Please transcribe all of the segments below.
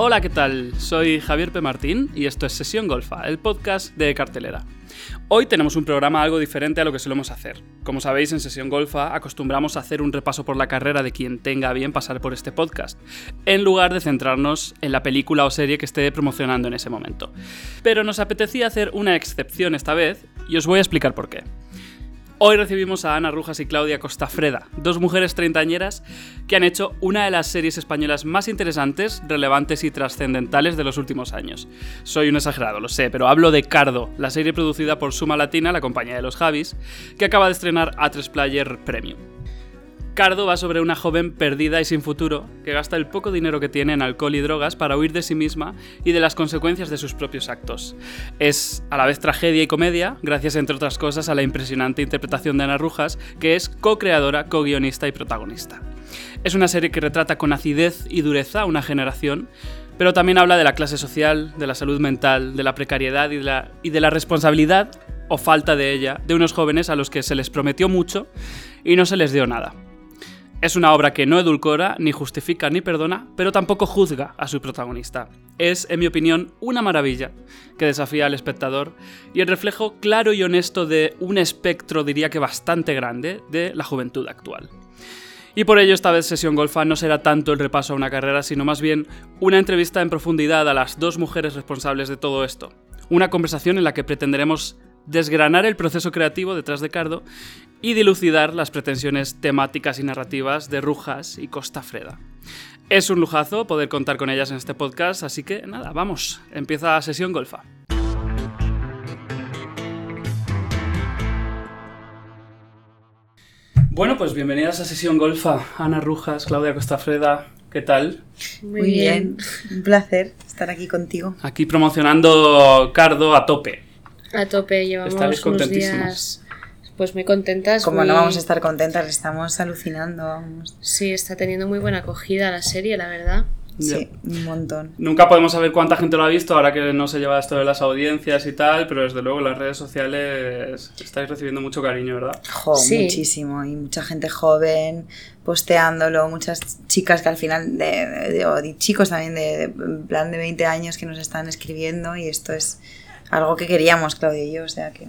Hola, ¿qué tal? Soy Javier P. Martín y esto es Sesión Golfa, el podcast de Cartelera. Hoy tenemos un programa algo diferente a lo que solemos hacer. Como sabéis, en Sesión Golfa acostumbramos a hacer un repaso por la carrera de quien tenga bien pasar por este podcast, en lugar de centrarnos en la película o serie que esté promocionando en ese momento. Pero nos apetecía hacer una excepción esta vez y os voy a explicar por qué. Hoy recibimos a Ana Rujas y Claudia Costafreda, dos mujeres treintañeras que han hecho una de las series españolas más interesantes, relevantes y trascendentales de los últimos años. Soy un exagerado, lo sé, pero hablo de Cardo, la serie producida por Suma Latina, la compañía de los Javis, que acaba de estrenar A3 Player Premium. Cardo va sobre una joven perdida y sin futuro que gasta el poco dinero que tiene en alcohol y drogas para huir de sí misma y de las consecuencias de sus propios actos. Es a la vez tragedia y comedia, gracias entre otras cosas a la impresionante interpretación de Ana Rujas, que es co-creadora, co-guionista y protagonista. Es una serie que retrata con acidez y dureza una generación, pero también habla de la clase social, de la salud mental, de la precariedad y de la, y de la responsabilidad o falta de ella de unos jóvenes a los que se les prometió mucho y no se les dio nada. Es una obra que no edulcora, ni justifica, ni perdona, pero tampoco juzga a su protagonista. Es, en mi opinión, una maravilla que desafía al espectador y el reflejo claro y honesto de un espectro, diría que bastante grande, de la juventud actual. Y por ello esta vez Sesión Golfa no será tanto el repaso a una carrera, sino más bien una entrevista en profundidad a las dos mujeres responsables de todo esto. Una conversación en la que pretenderemos desgranar el proceso creativo detrás de Cardo y dilucidar las pretensiones temáticas y narrativas de Rujas y Costa Freda. Es un lujazo poder contar con ellas en este podcast, así que nada, vamos, empieza la sesión golfa. Bueno, pues bienvenidas a Sesión Golfa, Ana Rujas, Claudia Costafreda, ¿qué tal? Muy, bien. un placer estar aquí contigo. Aquí promocionando Cardo a tope. A tope, llevamos unos días pues muy contentas. Como no vamos a estar contentas, estamos alucinando. Vamos. Sí, está teniendo muy buena acogida la serie, la verdad. Sí, un montón. Nunca podemos saber cuánta gente lo ha visto ahora que no se lleva esto de las audiencias y tal, pero desde luego las redes sociales estáis recibiendo mucho cariño, ¿verdad? Jo, muchísimo. Y mucha gente joven posteándolo, muchas chicas que al final, de, de, chicos también de, plan de 20 años que nos están escribiendo y esto es algo que queríamos, Claudia y yo, o sea que...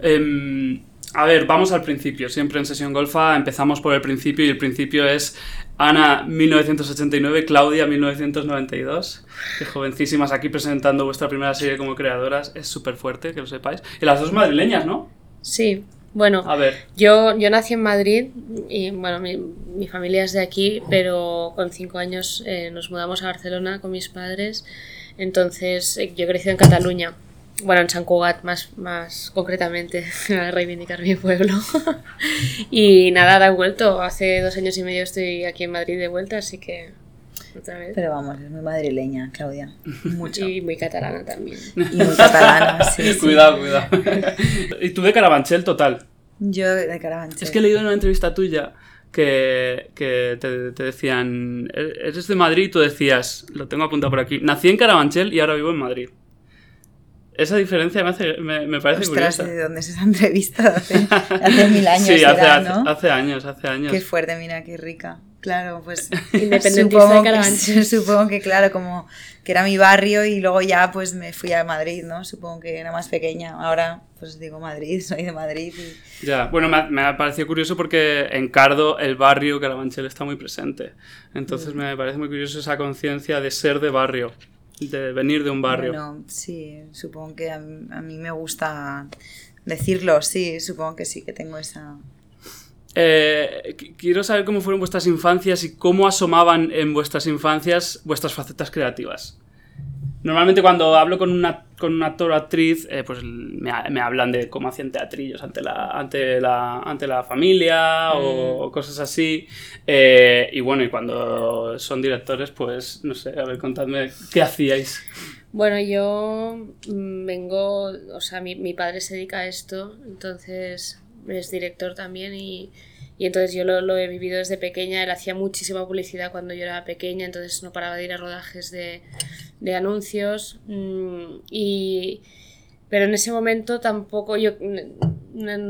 Em, a ver, vamos al principio. Siempre en Sesión Golfa empezamos por el principio y el principio es Ana 1989, Claudia 1992. Qué jovencísimas aquí presentando vuestra primera serie como creadoras. Es súper fuerte, que lo sepáis. Y las dos madrileñas, ¿no? Sí. Bueno, a ver. Yo, yo nací en Madrid y bueno, mi, familia es de aquí, pero con cinco años eh, nos mudamos a Barcelona con mis padres. Entonces eh, yo crecí en Cataluña bueno, en San Cugat más, más concretamente, a reivindicar mi pueblo. y nada, da vuelto. Hace dos años y medio estoy aquí en Madrid de vuelta, así que otra vez. Pero vamos, es muy madrileña, Claudia. Mucho. Y muy catalana también. Y muy catalana, sí. Cuidado, cuidado. ¿Y tú de Carabanchel total? Yo de Carabanchel. Es que he leído en una entrevista tuya que, que te, te, decían, eres de Madrid, tú decías, lo tengo apuntado por aquí, nací en Carabanchel y ahora vivo en Madrid. Esa diferencia me, hace, me, me parece Ostras, curiosa. ¿de dónde es esa entrevista? Hace, hace mil años. Sí, hace, años, hace años. Qué fuerte, mira, qué rica. Claro, pues Independentista supongo, de que, supongo que, claro, como que era mi barrio y luego ya pues me fui a Madrid, ¿no? Supongo que era más pequeña. Ahora pues digo Madrid, soy de Madrid. Y... Ya, bueno, me, me ha parecido curioso porque en Cardo el barrio Carabanchel está muy presente. Entonces Mm. me parece muy curioso esa conciencia de ser de barrio, de venir de un barrio. Bueno, sí, supongo que a, a mí me gusta decirlo, sí, supongo que sí, que tengo esa... Eh, qu- quiero saber cómo fueron vuestras infancias y cómo asomaban en vuestras infancias vuestras facetas creativas. Normalmente cuando hablo con, una, con un actor o actriz, eh, pues me, me hablan de cómo hacían teatrillos ante la, ante la, ante la familia o, o cosas así. Eh, y bueno, y cuando son directores, pues no sé, a ver, contadme qué hacíais. Bueno, yo mm, vengo, o sea, mi, mi padre se dedica a esto, entonces es director también y, y entonces yo lo, lo he vivido desde pequeña. Él hacía muchísima publicidad cuando yo era pequeña, entonces no paraba de ir a rodajes de, de anuncios. mm, y, pero en ese momento tampoco yo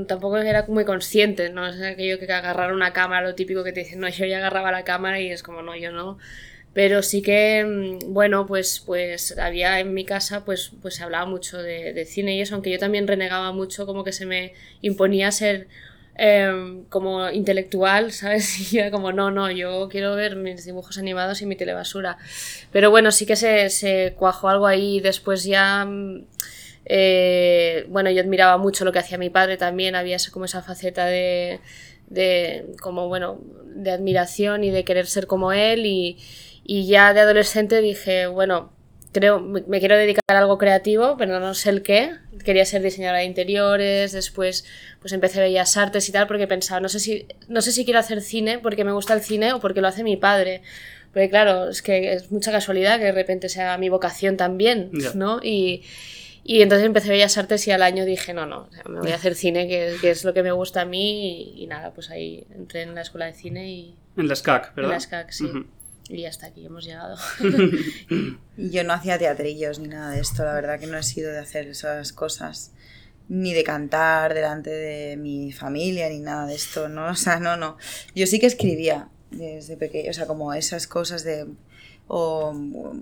tampoco era muy consciente, ¿no? Es aquello que agarrar una cámara, lo típico que te dicen, no, yo ya agarraba la cámara y es como, no, yo no. Pero sí que, mm, bueno, pues, pues había en mi casa, pues, pues hablaba mucho de, de cine y eso, aunque yo también renegaba mucho, como que se me imponía ser Em, como intelectual, ¿sabes? Y como, no, no, yo quiero ver mis dibujos animados y mi telebasura. Pero bueno, sí que se, se cuajó algo ahí. Después ya, mm, eh, bueno, yo admiraba mucho lo que hacía mi padre también, había como esa faceta de, de, como, bueno, de admiración y de querer ser como él. Y, y ya de adolescente dije, bueno, creo, me quiero dedicar a algo creativo, pero no sé el qué. Quería ser diseñadora de interiores, después pues empecé Bellas Artes y tal, porque pensaba, no sé si, no sé si quiero hacer cine porque me gusta el cine o porque lo hace mi padre. Porque claro, es que es mucha casualidad que de repente sea mi vocación también, ¿no? Y, y entonces empecé Bellas Artes y al año dije, no, no, me voy a hacer cine, que, que, es lo que me gusta a mí. Y, nada, pues ahí entré en la escuela de cine y... En la SCAC, ¿verdad? En la SCAC, sí. Y hasta aquí hemos llegado. yo no hacía teatrillos ni nada de esto, la verdad que no he sido de hacer esas cosas. Ni de cantar delante de mi familia, ni nada de esto, ¿no? O sea, no, no. Yo sí que escribía desde pequeño, o sea, como esas cosas de. O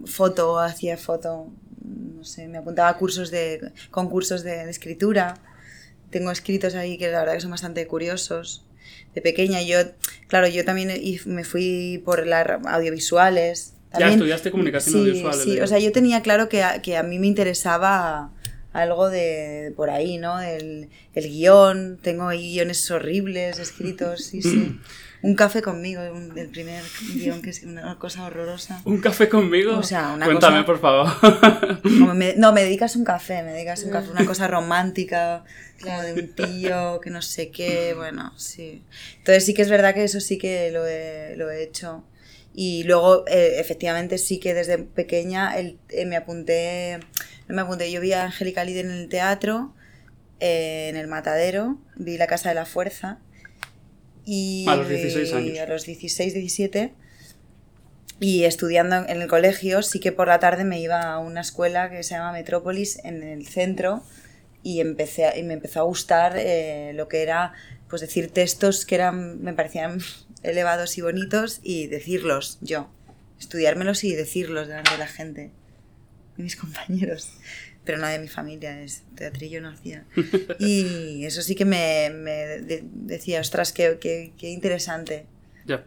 foto, hacía foto, no sé, me apuntaba a cursos de. concursos de escritura. Tengo escritos ahí que la verdad que son bastante curiosos de pequeña. Yo, claro, yo también me fui por las audiovisuales. ya estudiaste comunicación audiovisual. Sí, o sea, yo tenía claro que a, que a mí me interesaba algo de, por ahí, ¿no? El, el guion, tengo ahí guiones horribles escritos, sí, sí. Un café conmigo, el primer guion que es una cosa horrorosa. ¿Un café conmigo? O sea, una Cuéntame, por favor. no, me dedicas un café, me dedicas un café, una cosa romántica, como de un tío que no sé qué, bueno, sí. Entonces sí que es verdad que eso sí que lo he, lo he hecho. Y luego, eh, efectivamente, sí que desde pequeña el, eh, me apunté, no me apunté, yo vi a Angélica Líder en el teatro, eh, en el Matadero, vi La Casa de la Fuerza y, a los 16 años. A los 16, 17. Y estudiando en el colegio, sí que por la tarde me iba a una escuela que se llama Metrópolis en el centro y, empecé y me empezó a gustar eh, lo que era pues decir textos que eran me parecían elevados y bonitos y decirlos yo, estudiármelos y decirlos delante de la gente, de mis compañeros pero no de mi familia, es teatrillo no hacía. Y eso sí que me, decía, ostras, qué, qué, interesante.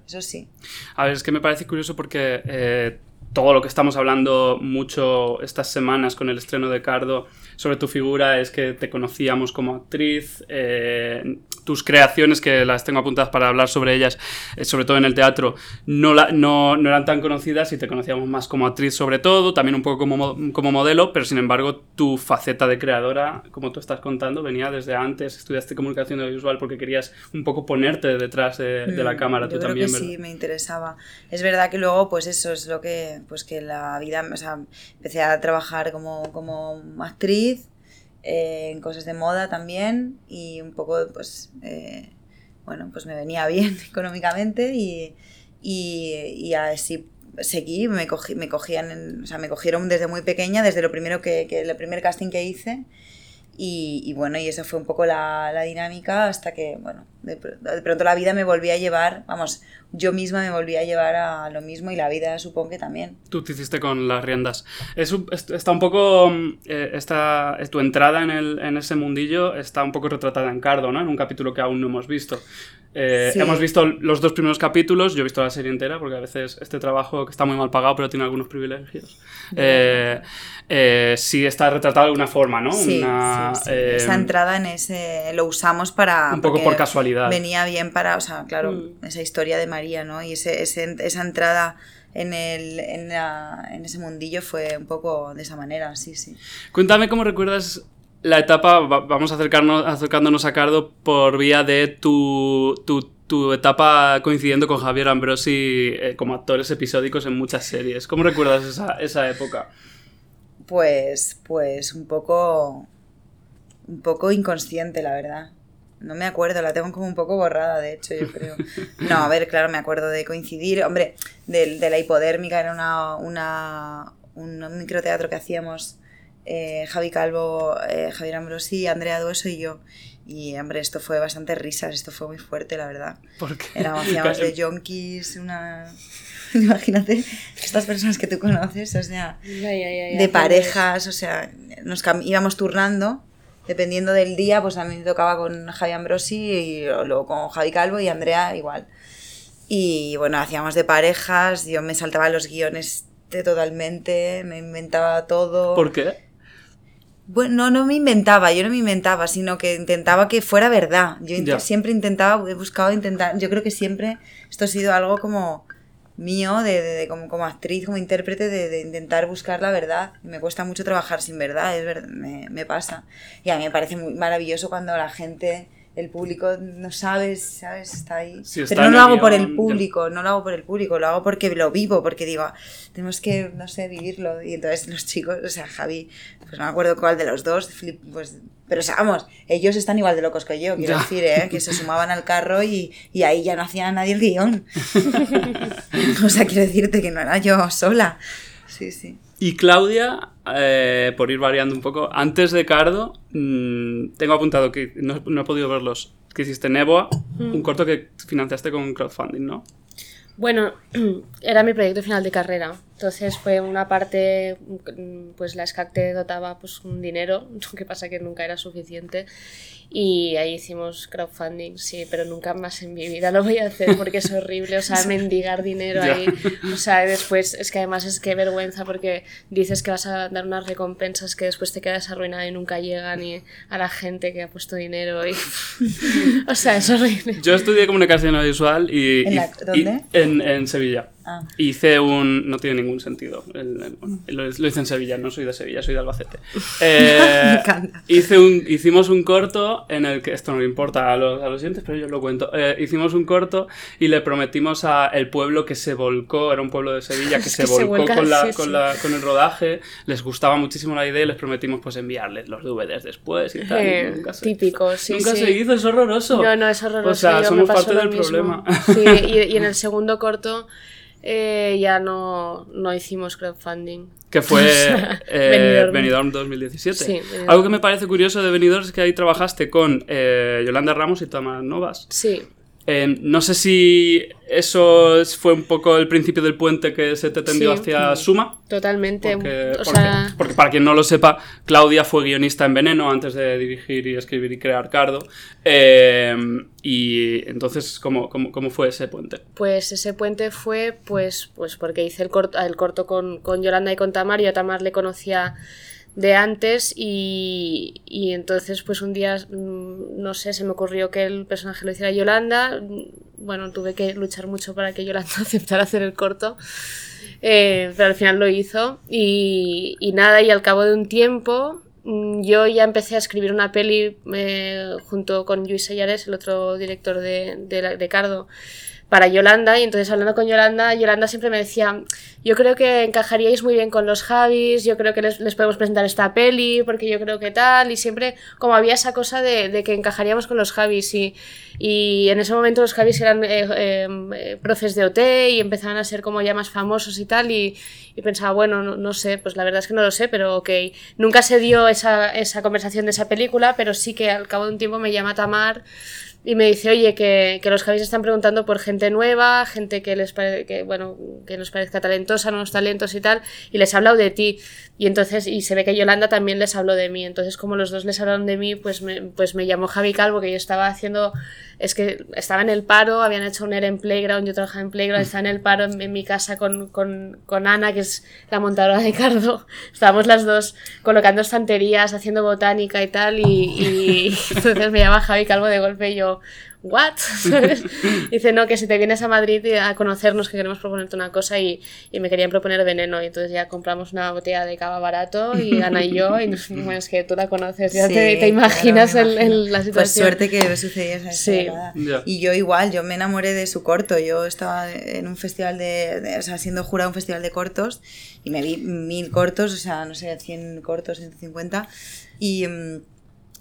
Eso sí. A ver, es que me parece curioso porque eh, todo lo que estamos hablando mucho estas semanas con el estreno de Cardo sobre tu figura es que te conocíamos como actriz, eh, tus creaciones, que las tengo apuntadas para hablar sobre ellas, eh, sobre todo en el teatro, no, no, no, eran tan conocidas y te conocíamos más como actriz sobre todo, también un poco como, como modelo, pero sin embargo tu faceta de creadora, como tú estás contando, venía desde antes, estudiaste comunicación audiovisual porque querías un poco ponerte detrás de, la mm, cámara, tú también. Que sí, me interesaba. Es verdad que luego, pues eso es lo que, pues que la vida, o sea, empecé a trabajar como, como actriz eh, en cosas de moda también y un poco, pues, eh, bueno, pues me venía bien económicamente y, y, así seguí, me, cogí, me cogían, o sea, me cogieron desde muy pequeña, desde lo primero que, que el primer casting que hice y, bueno, y esa fue un poco la, dinámica hasta que, bueno, de, pronto la vida me volvía a llevar, vamos, yo misma me volvía a llevar a lo mismo y la vida supongo que también. Tú te hiciste con las riendas. Es, está un poco, eh, esta, tu entrada en, el, en ese mundillo está un poco retratada en Cardo, ¿no? En un capítulo que aún no hemos visto. Eh, hemos visto los dos primeros capítulos, yo he visto la serie entera, porque a veces este trabajo que está muy mal pagado, pero tiene algunos privilegios, eh, eh, sí está retratado de alguna forma, ¿no? Sí, esa entrada en ese lo usamos para... Un poco por casualidad. Venía bien para, o sea, claro, mm. esa historia de María, ¿no? Y ese, esa entrada en, el, en, en, ese mundillo fue un poco de esa manera, sí, sí. Cuéntame cómo recuerdas la etapa, vamos a acercarnos, acercándonos a Cardo por vía de tu, tu, etapa coincidiendo con Javier Ambrosi eh, como actores episódicos en muchas series. ¿Cómo recuerdas esa, esa época? Pues, pues un poco, un poco inconsciente, la verdad. No me acuerdo, la tengo como un poco borrada, de hecho, yo creo. No, a ver, claro, me acuerdo de coincidir. Hombre, de, de la hipodérmica era una, una, un microteatro que hacíamos eh, Javi Calvo, eh, Javier Ambrosi, Andrea Dueso y yo. Y, hombre, esto fue bastante risas, esto fue muy fuerte, la verdad. ¿Por qué? Éramos, hacíamos de yonkis, una... Imagínate estas personas que tú conoces, o sea, Ya, ya, ya, ya, de parejas, o sea, nos cam- íbamos turnando, dependiendo del día, pues a mí me tocaba con Javi Ambrosi y luego con Javi Calvo y Andrea igual. Y bueno, hacíamos de parejas, yo me saltaba los guiones de totalmente, me inventaba todo. ¿Por qué? Bueno, no, me inventaba, yo no me inventaba, sino que intentaba que fuera verdad. Yo int- Ya. siempre intentaba, he buscado intentar, yo creo que siempre esto ha sido algo como mío, de, de- de como, como actriz, como intérprete, de, de intentar buscar la verdad. Me cuesta mucho trabajar sin verdad, es verdad, me, me pasa. Y a mí me parece muy maravilloso cuando la gente, el público, no sabes, ¿sabes? Está ahí. Está Pero no lo hago por el público, no lo hago por el público, lo hago porque lo vivo, porque digo, tenemos que, no sé, vivirlo. Y entonces los chicos, o sea, Javi, pues no me acuerdo cuál de los dos, flip, pues, pero o sea, vamos, ellos están igual de locos que yo, quiero Ya. decir, ¿eh? que se sumaban al carro y, y ahí ya no hacía nadie el guion. o sea, quiero decirte que no era yo sola. Sí, sí. Y Claudia, eh, por ir variando un poco, antes de Cardo, mm, tengo apuntado que no, no he podido verlos, que hiciste Neboa, un corto que financiaste con crowdfunding, ¿no? Bueno, era mi proyecto final de carrera. Entonces fue una parte, pues la SCAC te dotaba pues un dinero, lo que pasa que nunca era suficiente. Y ahí hicimos crowdfunding, sí, pero nunca más en mi vida lo voy a hacer porque es horrible, o sea, mendigar dinero ahí. O sea, después, es que además es que vergüenza porque dices que vas a dar unas recompensas que después te quedas arruinada y nunca llegan y a la gente que ha puesto dinero y... o sea, es horrible. Yo estudié comunicación audiovisual y... ¿En la- y- dónde? y- en, en Sevilla. Ah. Hice un... No tiene ningún sentido. el- el- bueno, lo, lo hice en Sevilla, no soy de Sevilla, soy de Albacete. Eh, Me encanta. Hice un, hicimos un corto en el que... Esto no le importa a los, a los oyentes, pero yo lo cuento. Eh, hicimos un corto y le prometimos a el pueblo que se volcó, era un pueblo de Sevilla que Es se que se volcó vuelca, con, la, sí, con, sí. la- con el rodaje, les gustaba muchísimo la idea y les prometimos pues enviarles los DVDs después y tal. y Eh, nunca se típico, hizo. sí, Nunca sí. se hizo, es horroroso. No, no, es horroroso. O sea, yo somos parte del mismo. problema. Sí, y, y en el segundo corto eh, ya no, no hicimos crowdfunding. Que fue eh, Benidorm. Benidorm 2017. Sí, Benidorm. Algo que me parece curioso de Benidorm es que ahí trabajaste con eh, Yolanda Ramos y Tamara Novas. Sí, Eh, no sé si eso es- fue un poco el principio del puente que se te tendió Sí. hacia Suma. totalmente. Porque, o porque- sea, porque para quien no lo sepa, Claudia fue guionista en Veneno antes de dirigir y escribir y crear Cardo. Eh, y entonces, ¿cómo, cómo, cómo fue ese puente? pues ese puente fue pues, pues porque hice el corto, el corto con, con Yolanda y con Tamar. Yo a Tamar le conocía de antes y, y entonces pues un día, mm, no sé, se me ocurrió que el personaje lo hiciera Yolanda. Bueno, tuve que luchar mucho para que Yolanda aceptara hacer el corto. Eh, pero al final lo hizo y, y nada, y al cabo de un tiempo mm, yo ya empecé a escribir una peli eh, junto con Luis Sellares, el otro director de, de, de Cardo, para Yolanda y entonces hablando con Yolanda, Yolanda siempre me decía, yo creo que encajaríais muy bien con los Javis, yo creo que les, les podemos presentar esta peli, porque yo creo que tal, y siempre como había esa cosa de, que encajaríamos con los Javis y, y en ese momento los Javis eran eh, eh, eh, profes de OT y empezaban a ser como ya más famosos y tal, y, y pensaba, bueno, no, no sé, pues la verdad es que no lo sé, pero ok, nunca se dio esa, esa conversación de esa película, pero sí que al cabo de un tiempo me llama Tamar y me dice, oye, que, que los Javis están preguntando por gente nueva, gente que les pare- que, bueno, que nos parezca talentosa, nuevos talentos y tal, y les ha hablado de ti. Y entonces, y se ve que Yolanda también les habló de mí. Entonces, como los dos les hablaron de mí, pues me, pues me llamó Javi Calvo, que yo estaba haciendo, es que estaba en el paro, habían hecho un ERE en Playground, yo trabajaba en Playground, estaba en el paro en, en mi casa con, con, con Ana, que es la montadora de Cardo. Estábamos las dos colocando estanterías, haciendo botánica y tal, y, y entonces me llama Javi Calvo de golpe y yo, ¿what? Dice, no, que si te vienes a Madrid a conocernos, que queremos proponerte una cosa, y, y me querían proponer veneno, y entonces ya compramos una botella de cava barato, y Ana y yo, y nos, bueno, es que tú la conoces, ya Sí, te, te claro, imaginas me el- el- la Pues situación. suerte que sucedió esa Sí. escalada. Ya. Y yo igual, yo me enamoré de su corto. Yo estaba en un festival de, de- o sea, siendo jurado en un festival de cortos y me vi mil cortos, o sea, no sé, 100 cortos, 150. Y mm, y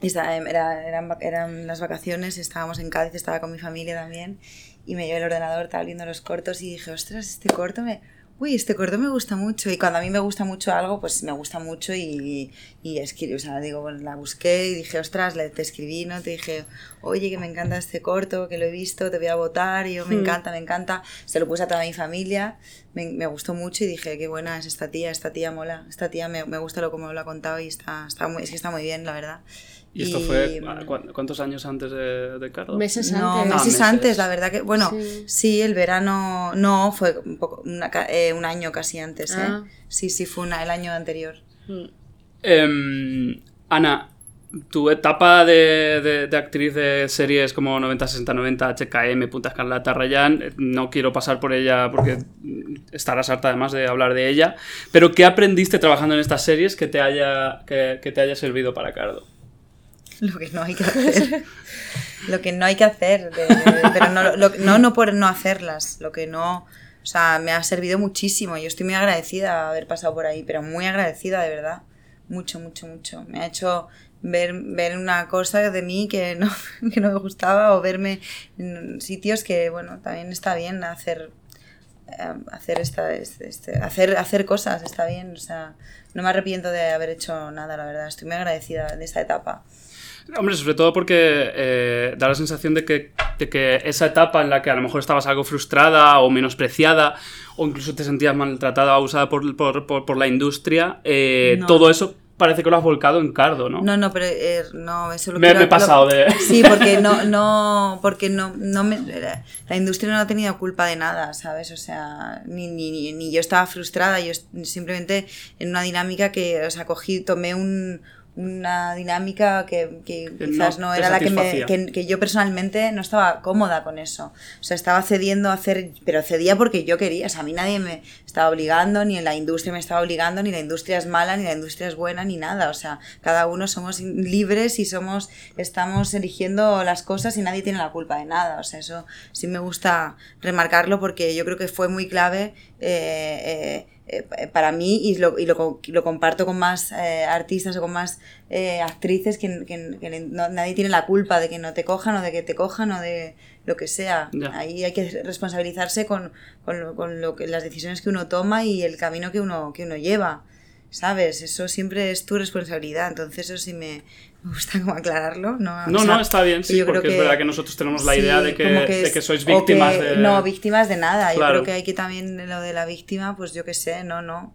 estaba- era- eran, eran las vacaciones, estábamos en Cádiz, estaba con mi familia también. Y me llevé el ordenador, estaba viendo los cortos y dije, ostras, este corto me... uy, este corto me gusta mucho. Y cuando a mí me gusta mucho algo, pues me gusta mucho y, y escribí, o sea, digo, bueno, la busqué y dije, ostras, le, te escribí, ¿no? Te dije, oye, que me encanta este corto, que lo he visto, te voy a votar, y yo, me Hmm. encanta, me encanta. Se lo puse a toda mi familia, me, me gustó mucho y dije, qué buena es esta tía, esta tía mola, esta tía me, me gusta lo como lo ha contado y está, está muy, es que está muy bien, la verdad. ¿Y esto fue ¿cu- cuántos años antes de, de Cardo? Meses No, antes. meses meses. antes, la verdad que, bueno, Sí. sí, el verano, no, fue un, poco, una ca- eh, un año casi antes, ¿eh? Ah. Sí, sí, fue una- el año anterior. Mm. Em, Ana, tu etapa de, de- de actriz de series como 90, 60, 90, HKM, Punta Escarlata, Rayán, eh, no quiero pasar por ella porque mm, estarás harta además de hablar de ella, pero ¿qué aprendiste trabajando en estas series que te haya, que, que te haya servido para Cardo? Lo que no hay que hacer. lo que no hay que hacer. de- pero no, lo- no, no por no hacerlas. Lo que no. O sea, me ha servido muchísimo. Yo estoy muy agradecida de haber pasado por ahí, pero muy agradecida, de verdad. Mucho, mucho, mucho. Me ha hecho ver, ver una cosa de mí que no, que no me gustaba o verme en sitios que, bueno, también está bien hacer eh, hacer esta este- este- hacer hacer cosas está bien o sea no me arrepiento de haber hecho nada la verdad estoy muy agradecida de esta etapa Hombre, sobre todo porque eh, da la sensación de que, de que esa etapa en la que a lo mejor estabas algo frustrada o menospreciada o incluso te sentías maltratada o abusada por, por, por- por la industria, eh, No. todo eso parece que lo has volcado en Cardo, ¿no? No, no, pero eh, no, eso lo Me- quiero- me he pasado lo- de- Sí, porque no, no, porque no, no me, la, industria no ha tenido culpa de nada, ¿sabes? O sea, ni, ni, ni- yo estaba frustrada, yo simplemente en una dinámica que, o sea, cogí, tomé un, una dinámica que, que quizás no era la que me, que, que yo personalmente no estaba cómoda con eso. O sea, estaba cediendo a hacer, pero cedía porque yo quería, o sea, a mí nadie me estaba obligando, ni la industria me estaba obligando, ni la industria es mala, ni la industria es buena, ni nada. O sea, cada uno somos libres y somos, estamos eligiendo las cosas y nadie tiene la culpa de nada. O sea, eso sí me gusta remarcarlo porque yo creo que fue muy clave eh, eh, eh, para mí y lo, y lo, co- lo comparto con más eh, artistas o con más eh, actrices que, que- que no- nadie tiene la culpa de que no te cojan o de que te cojan o de lo que sea. Ahí hay que responsabilizarse con, con, lo, con lo que, las decisiones que uno toma y el camino que uno, que uno lleva. ¿Sabes? Eso siempre es tu responsabilidad. Entonces, eso sí me, me gusta como aclararlo. No, No, O sea, no, está bien, sí, yo porque es verdad que nosotros tenemos la sí, idea de que, de que sois o víctimas de... No, víctimas de nada. Yo Claro. creo que hay que también lo de la víctima, pues yo qué sé, no, no.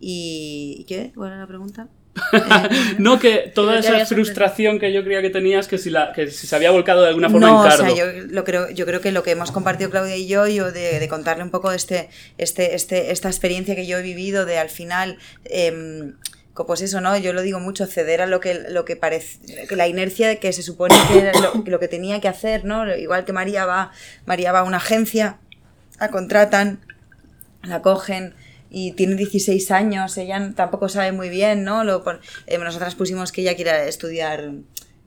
¿Y ¿y qué? ¿Cuál era la pregunta? No, que toda esa frustración que yo creía que tenías, que si, la, que si se había volcado de alguna forma no, en o Cardo. sea, yo, lo creo, yo creo que lo que hemos compartido Claudia y yo, yo de, de contarle un poco este, este, este, esta experiencia que yo he vivido de al final, em, pues eso, ¿no? Yo lo digo mucho, ceder a lo que, lo que parece, la inercia de que se supone que era lo, lo que tenía que hacer, ¿no? Igual que María va, María va a una agencia, la contratan, la cogen y tiene 16 años, ella tampoco sabe muy bien, ¿no? Lo, eh, nosotras pusimos que ella quiera estudiar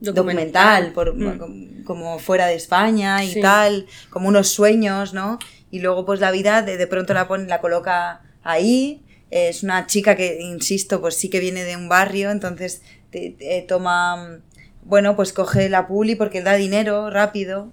documental, Documental. por, Mm. como- fuera de España y Sí. tal, como unos sueños, ¿no? Y luego pues la vida de, de pronto la, pone, la coloca ahí, es una chica que, insisto, pues sí que viene de un barrio, entonces te- te toma, bueno, pues coge la puli porque da dinero rápido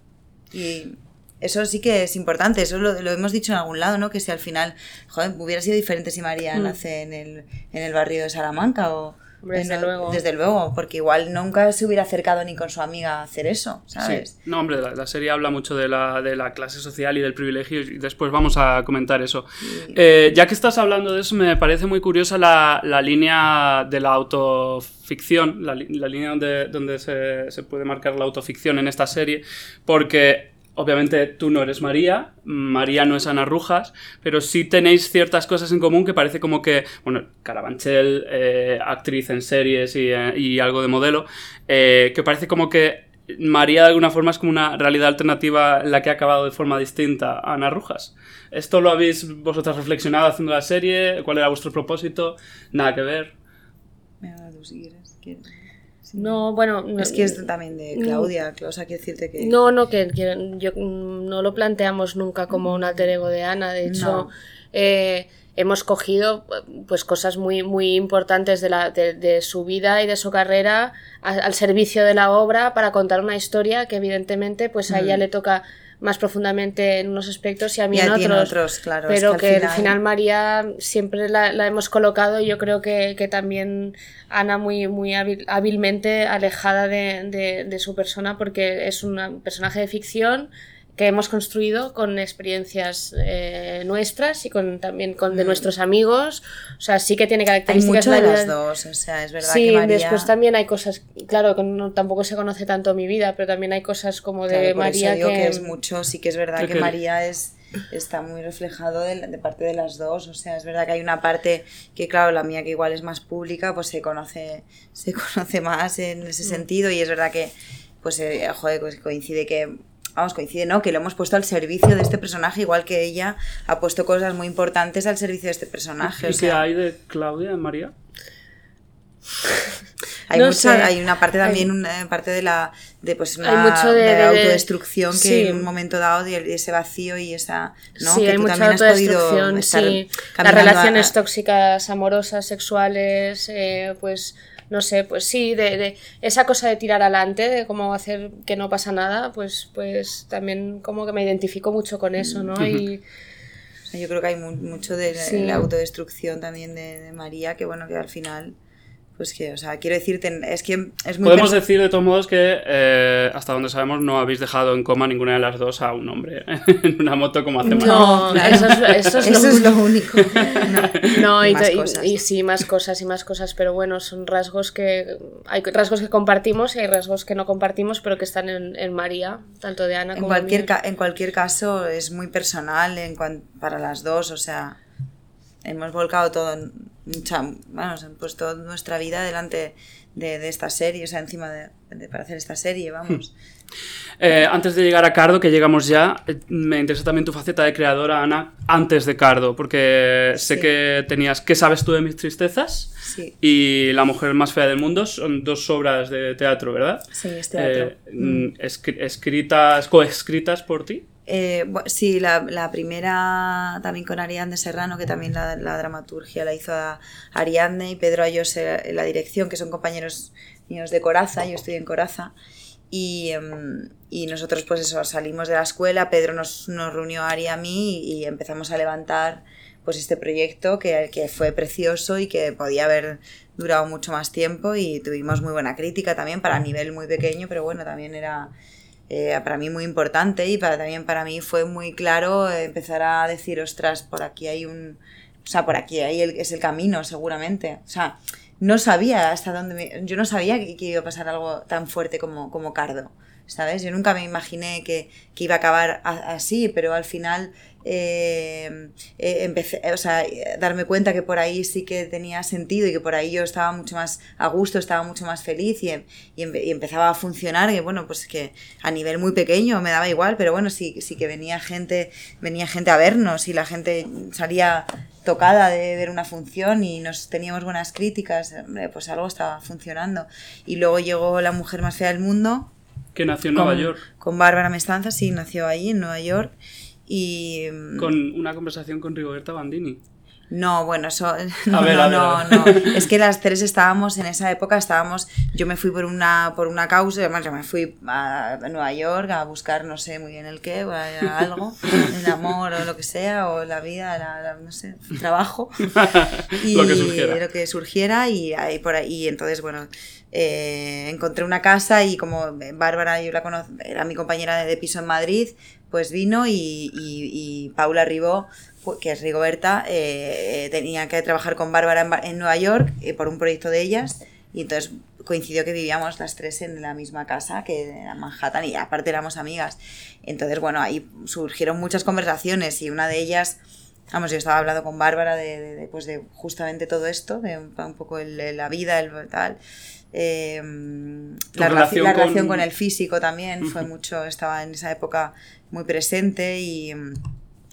y eso sí que es importante, eso lo, lo hemos dicho en algún lado, ¿no? Que si al final, joder, hubiera sido diferente si María Mm. nace en el, en el barrio de Salamanca o... Hombre, desde luego. Desde luego, porque igual nunca se hubiera acercado ni con su amiga a hacer eso, ¿sabes? Sí. No, hombre, la, la serie habla mucho de la, de la clase social y del privilegio y después vamos a comentar eso. Eh, ya que estás hablando de eso, me parece muy curiosa la, la línea de la autoficción, la línea donde, donde se, se puede marcar la autoficción en esta serie, porque obviamente tú no eres María, María no es Ana Rujas, pero sí tenéis ciertas cosas en común que parece como que, bueno, Carabanchel, eh, actriz en series y, eh, algo de modelo, eh, que parece como que María de alguna forma es como una realidad alternativa en la que ha acabado de forma distinta a Ana Rujas. ¿Esto lo habéis vosotras reflexionado haciendo la serie? ¿Cuál era vuestro propósito? Nada que ver. Mira, tú si quieres. No, bueno. Es que es también de Claudia, o sea, quiero decirte que... No, no, que, que yo, no lo planteamos nunca como un alter ego de Ana. De hecho, No. eh, hemos cogido pues cosas muy, muy importantes de, la, de, de su vida y de su carrera a- al servicio de la obra para contar una historia que evidentemente pues a ella Mm. le toca más profundamente en unos aspectos y a mí Y en otros. otros, claro, es Pero que que, al al final- final María siempre la, la hemos colocado y yo creo que, que también Ana muy, muy hábil- hábilmente alejada de, de- de su persona porque es un personaje de ficción que hemos construido con experiencias eh, nuestras y con también con de nuestros amigos. O sea, sí que tiene Mm. Hay características mucho de la las dos, o sea, es verdad Sí, que María... después también hay cosas, claro, que no- tampoco se conoce tanto mi vida, pero también hay cosas como de Claro, por María eso digo que, que... es mucho, sí que es verdad Que María es está muy reflejado de, de parte de las dos, o sea, es verdad que hay una parte que claro, la mía que igual es más pública, pues se conoce se conoce más en ese Mm. sentido y es verdad que pues eh, joder, pues coincide que vamos, coincide, ¿no? Que lo hemos puesto al servicio de este personaje, igual que ella ha puesto cosas muy importantes al servicio de este personaje. ¿Y o qué hay de Claudia en María? Hay, No mucha, sé. hay una parte Hay- también, una parte de la de pues una Hay mucho de- de de- de- autodestrucción que sí. en un momento dado y ese vacío y esa ¿no? Sí, que hay tú mucha también has podido autodestrucción, estar sí. Las relaciones a- tóxicas, amorosas, sexuales, eh, pues no sé, pues sí, de, de esa cosa de tirar adelante, de cómo hacer que no pasa nada, pues, pues también como que me identifico mucho con eso, ¿no? Y yo creo que hay mu- mucho de la- Sí. la autodestrucción también de, de María que bueno que al final pues que o sea quiero decirte es que es muy Podemos decir de todos modos que eh, hasta donde sabemos no habéis dejado en coma ninguna de las dos a un hombre en una moto como hace María. no, eso es, eso es lo eso es lo único No. No, Y y, más y- cosas. y sí, más cosas y más cosas, pero bueno, son rasgos que hay rasgos que compartimos y hay rasgos que no compartimos, pero que están en, en María, tanto de Ana en como cualquier ca- en cualquier caso es muy personal en para las dos o sea hemos volcado todo en mucha vamos hemos puesto nuestra vida delante de, de esta serie o sea encima de, de- para hacer esta serie vamos Eh, antes de llegar a Cardo, que llegamos ya, eh, me interesa también tu faceta de creadora, Ana, antes de Cardo, porque sé Sí. que tenías ¿Qué sabes tú de mis tristezas? sí y La mujer más fea del mundo, son dos obras de teatro, ¿verdad? sí es teatro Eh, mm, escri- escritas, coescritas por ti. Eh, bu- sí, la, la primera también con Ariadne Serrano, que también la, la dramaturgia la hizo a Ariadne y Pedro Ayos en la dirección, que son compañeros míos de Coraza, yo estoy en Coraza. Y, em, y nosotros pues eso, salimos de la escuela, Pedro nos, nos reunió a Ari a mí y empezamos a levantar pues este proyecto que, que fue precioso y que podía haber durado mucho más tiempo y tuvimos muy buena crítica también para nivel muy pequeño, pero bueno, también era eh, para mí muy importante y también para mí fue muy claro empezar a decir, ostras, por aquí hay un... O sea, por aquí el, es el camino, seguramente. O sea, no sabía hasta dónde... yo no sabía que, iba a pasar algo tan fuerte como, como Cardo, ¿sabes? Yo nunca me imaginé que, que iba a acabar así, pero al final eh, eh, empecé, o sea, darme cuenta que por ahí sí que tenía sentido y que por ahí yo estaba mucho más a gusto, estaba mucho más feliz y, em- y, empe- y empezaba a funcionar, que bueno, pues que a nivel muy pequeño me daba igual, pero bueno, sí, sí que venía gente, venía gente a vernos y la gente salía tocada de ver una función y nos teníamos buenas críticas, hombre, pues algo estaba funcionando. Y luego llegó La Mujer Más Fea del Mundo, Que nació en Nueva York, con Bárbara Mestanza, sí, nació allí en Nueva York. Y mm, con una conversación con Rigoberta Bandini. no, bueno, eso no, ver, no, no, no. Es que las tres estábamos en esa época, estábamos, yo me fui por una, por una causa, además yo me fui a Nueva York a buscar no sé muy bien el qué, algo, el amor o lo que sea, o la vida, la- la- no sé, el trabajo. y Lo que surgiera. lo que surgiera y ahí por ahí y entonces bueno eh, encontré una casa y como Bárbara yo la conozco era mi compañera de, de piso en Madrid pues vino y, y- y Paula Ribó que es Rigoberta eh, tenía que trabajar con Bárbara en, en Nueva York eh, por un proyecto de ellas y entonces coincidió que vivíamos las tres en la misma casa que era Manhattan y aparte éramos amigas entonces bueno ahí surgieron muchas conversaciones y una de ellas Vamos, yo estaba hablando con Bárbara de, de- de, pues de justamente todo esto, de un, un poco el- la vida, el tal. Eh, la, relaci- relación la con- relación con el físico también fue mucho, estaba en esa época muy presente y mm,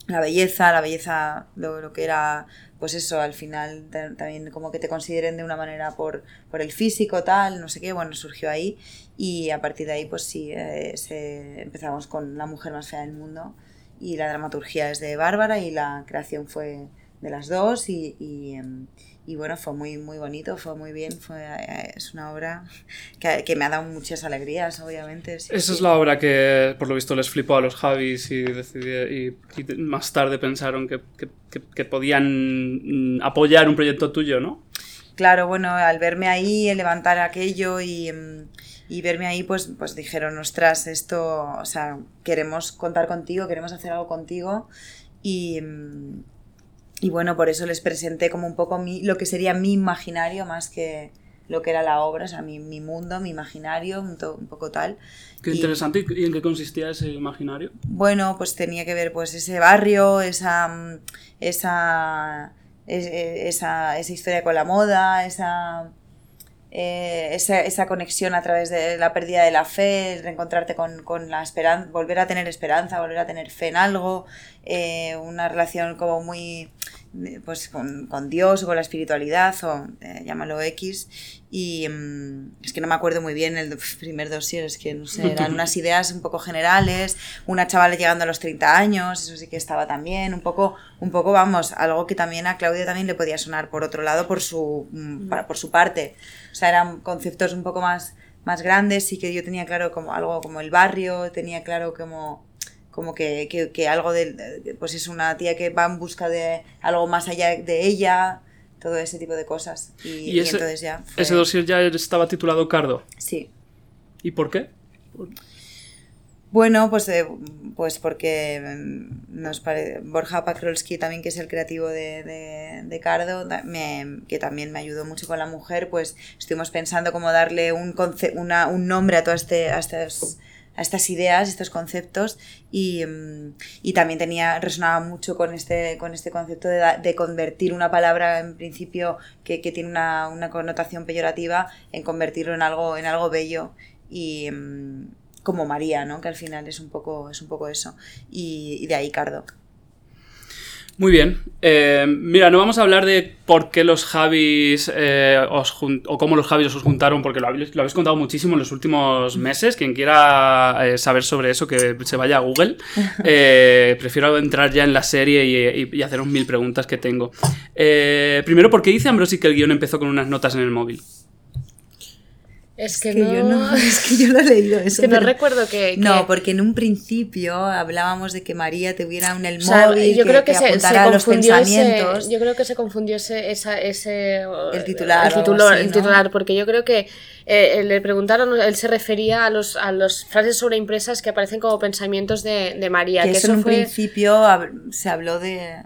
la belleza, la belleza, lo, lo que era, pues eso, al final ta- también como que te consideren de una manera por, por el físico, tal, no sé qué, bueno, surgió ahí. Y a partir de ahí pues sí, eh, se, empezamos con La mujer más fea del mundo y la dramaturgia es de Bárbara y la creación fue, de las dos y, y, em, y bueno, fue muy, muy bonito, fue muy bien, fue, eh, es una obra que, que me ha dado muchas alegrías, obviamente. sí, Esa sí. es la obra que, por lo visto, les flipó a los Javis y, decidí- y, y más tarde pensaron que, que- podían mm, apoyar un proyecto tuyo, ¿no? Claro, bueno, al verme ahí, levantar aquello y, mm, y verme ahí, pues, pues dijeron, ostras, esto, o sea, queremos contar contigo, queremos hacer algo contigo. Y, mm, y bueno, por eso les presenté como un poco mi, lo que sería mi imaginario más que lo que era la obra, o sea, mi, mi mundo, mi imaginario, un, to- un poco tal. Qué Y- interesante. ¿Y en qué consistía ese imaginario? Bueno, pues tenía que ver pues ese barrio, esa esa es- eh, esa, esa historia con la moda, esa, eh, esa esa conexión a través de la pérdida de la fe, reencontrarte con, con la esperanza, volver a tener esperanza, volver a tener fe en algo, eh, una relación como muy pues con, con Dios o con la espiritualidad o eh, llámalo X. Y mm, es que no me acuerdo muy bien el primer dossier, es que no sé, eran unas ideas un poco generales, una chavala llegando a los 30 años, eso sí que estaba también, un poco, un poco vamos, algo que también a Claudia también le podía sonar por otro lado por su, mm, para- por su parte, o sea, eran conceptos un poco más, más grandes y que yo tenía claro como algo como el barrio, tenía claro como como que, que, que algo de, pues es una tía que va en busca de algo más allá de ella, todo ese tipo de cosas. Y, Y y ese, entonces ya. fue- ese dossier ya estaba titulado Cardo. Sí. ¿Y por qué? Bueno, pues, eh, pues porque mm, nos pare- Borja Pakrolski también, que es el creativo de, de, de Cardo, me- que también me ayudó mucho con la mujer, pues estuvimos pensando cómo darle un, conce- una, un nombre a todas este, a a estas ideas, estos conceptos, y, mm, y también tenía, resonaba mucho con este, con este concepto de, de convertir una palabra en principio que, que tiene una, una connotación peyorativa en convertirlo en algo, en algo bello. Y, mm, como María, ¿no? Que al final es un poco, es un poco eso. Y de ahí Cardo. Muy bien. Eh, mira, no vamos a hablar de por qué los Javis eh, os o cómo los Javis os juntaron, porque lo habéis, lo habéis contado muchísimo en los últimos meses. Quien quiera eh, saber sobre eso, que se vaya a Google. Prefiero entrar ya en la serie y, y- y haceros mil preguntas que tengo. Primero, ¿por qué dice Ambrosi que el guion empezó con unas notas en el móvil? Es que, que no... yo no, es que yo no he leído eso. Es que no pero- recuerdo que... que- No, porque en un principio hablábamos de que María tuviera un el o sea, móvil yo creo que, que se, se los confundió ese, pensamientos. yo creo que se confundió ese, esa, ese El titular el, titular, así, el ¿no? titular, porque yo creo que eh, le preguntaron, él se refería a los a las frases sobreimpresas que aparecen como pensamientos de, de María, que que eso en un principio se habló de...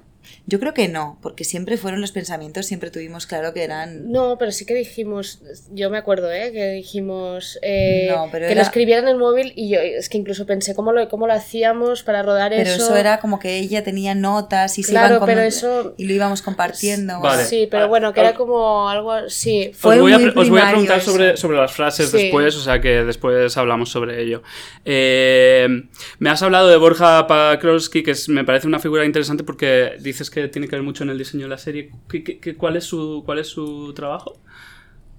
Yo creo que no, porque siempre fueron los pensamientos, siempre tuvimos claro que eran... No, pero sí que dijimos, yo me acuerdo, ¿eh? que dijimos eh, No, pero que era- lo escribieran en el móvil y yo es que incluso pensé cómo lo, cómo lo hacíamos para rodar Pero eso. eso era como que ella tenía notas y se Claro, iban como- pero eso- y lo íbamos compartiendo. Vale. Sí, pero bueno, que era como algo, sí. Fue os, voy a, muy pre- os voy a preguntar eso. sobre, sobre las frases Sí. después, o sea que después hablamos sobre ello. Eh, me has hablado de Borja Pakrowski, que es- me parece una figura interesante porque dices que tiene que ver mucho en el diseño de la serie. ¿Qué- qué- qué- cuál, es su, ¿Cuál es su trabajo?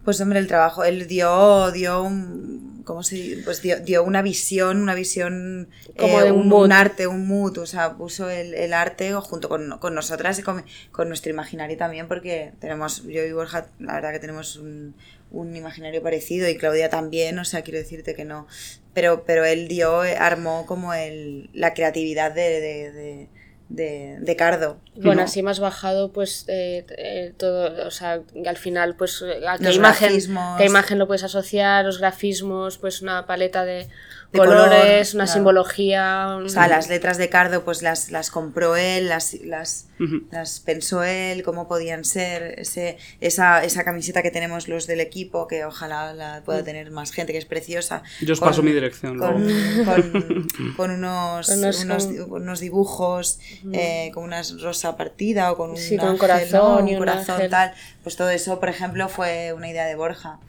Pues hombre, el trabajo, él dio, dio un, ¿cómo se dice? Pues dio, dio una visión, una visión, Como eh, de un un, mood. un arte, un mood, o sea, puso el, el arte junto con, con nosotras y con, con nuestro imaginario también, porque tenemos, yo y Borja, la verdad que tenemos un, un imaginario parecido y Claudia también, o sea, quiero decirte que no, pero, pero él dio, eh, armó como el, la creatividad de, de, de, de, de Cardo. Bueno, ¿no? así más bajado, pues eh, eh, todo, o sea, al final, pues eh, a qué imagen, grafismos. qué imagen lo puedes asociar, los grafismos, pues una paleta de, De colores, color, una claro. simbología. O sea, las letras de Cardo pues las, las compró él, las, las, Ujú. las pensó él, cómo podían ser, ese, esa, esa camiseta que tenemos los del equipo, que ojalá la pueda tener más gente, que es preciosa. Yo os con- paso mi dirección. Con, luego. con, con unos, Con unos- unos, con- con unos dibujos, eh, con una rosa partida o con un, Sí, con un ángel, corazón ¿no? y un corazón ángel. tal. Pues todo eso, por ejemplo, fue una idea de Borja.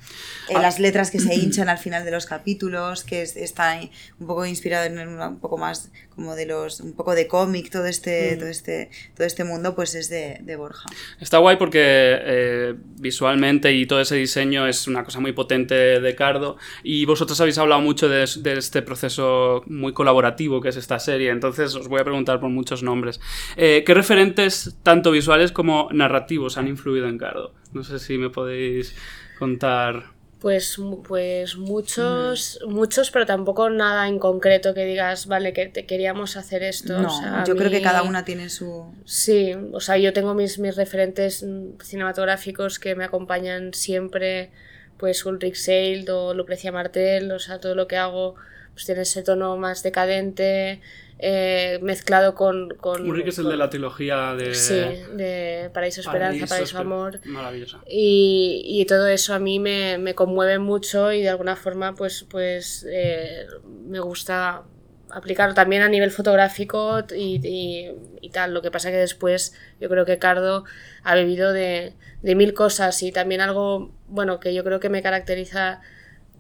Eh, Ah. Las letras que se hinchan al final de los capítulos, que es- está un poco inspirado en un poco más como de los, un poco de cómic, todo este, Mm. todo este, todo este mundo, pues es de, de Borja. Está guay porque eh, visualmente y todo ese diseño es una cosa muy potente de Cardo y vosotros habéis hablado mucho de, de este proceso muy colaborativo que es esta serie, entonces os voy a preguntar por muchos nombres. Eh, ¿Qué referentes tanto visuales como narrativos han influido en Cardo? No sé si me podéis contar. Pues, pues muchos, muchos, pero tampoco nada en concreto que digas, vale, que te queríamos hacer esto. No, o sea, a yo creo que cada una tiene su... Sí, o sea, yo tengo mis, mis referentes mm, cinematográficos que me acompañan siempre, pues Ulrich Seild o Lucrecia Martel, o sea, todo lo que hago pues tiene ese tono más decadente, eh, mezclado con... con Ulrich es el de la trilogía de... Sí, de Paraíso Esperanza, Paraíso, Esper- Amor. Maravillosa. Y, y todo eso a mí me, me conmueve mucho y de alguna forma pues, pues eh, me gusta aplicarlo también a nivel fotográfico y, y- y tal. Lo que pasa que después yo creo que Cardo ha vivido de, de mil cosas y también algo, bueno, que yo creo que me caracteriza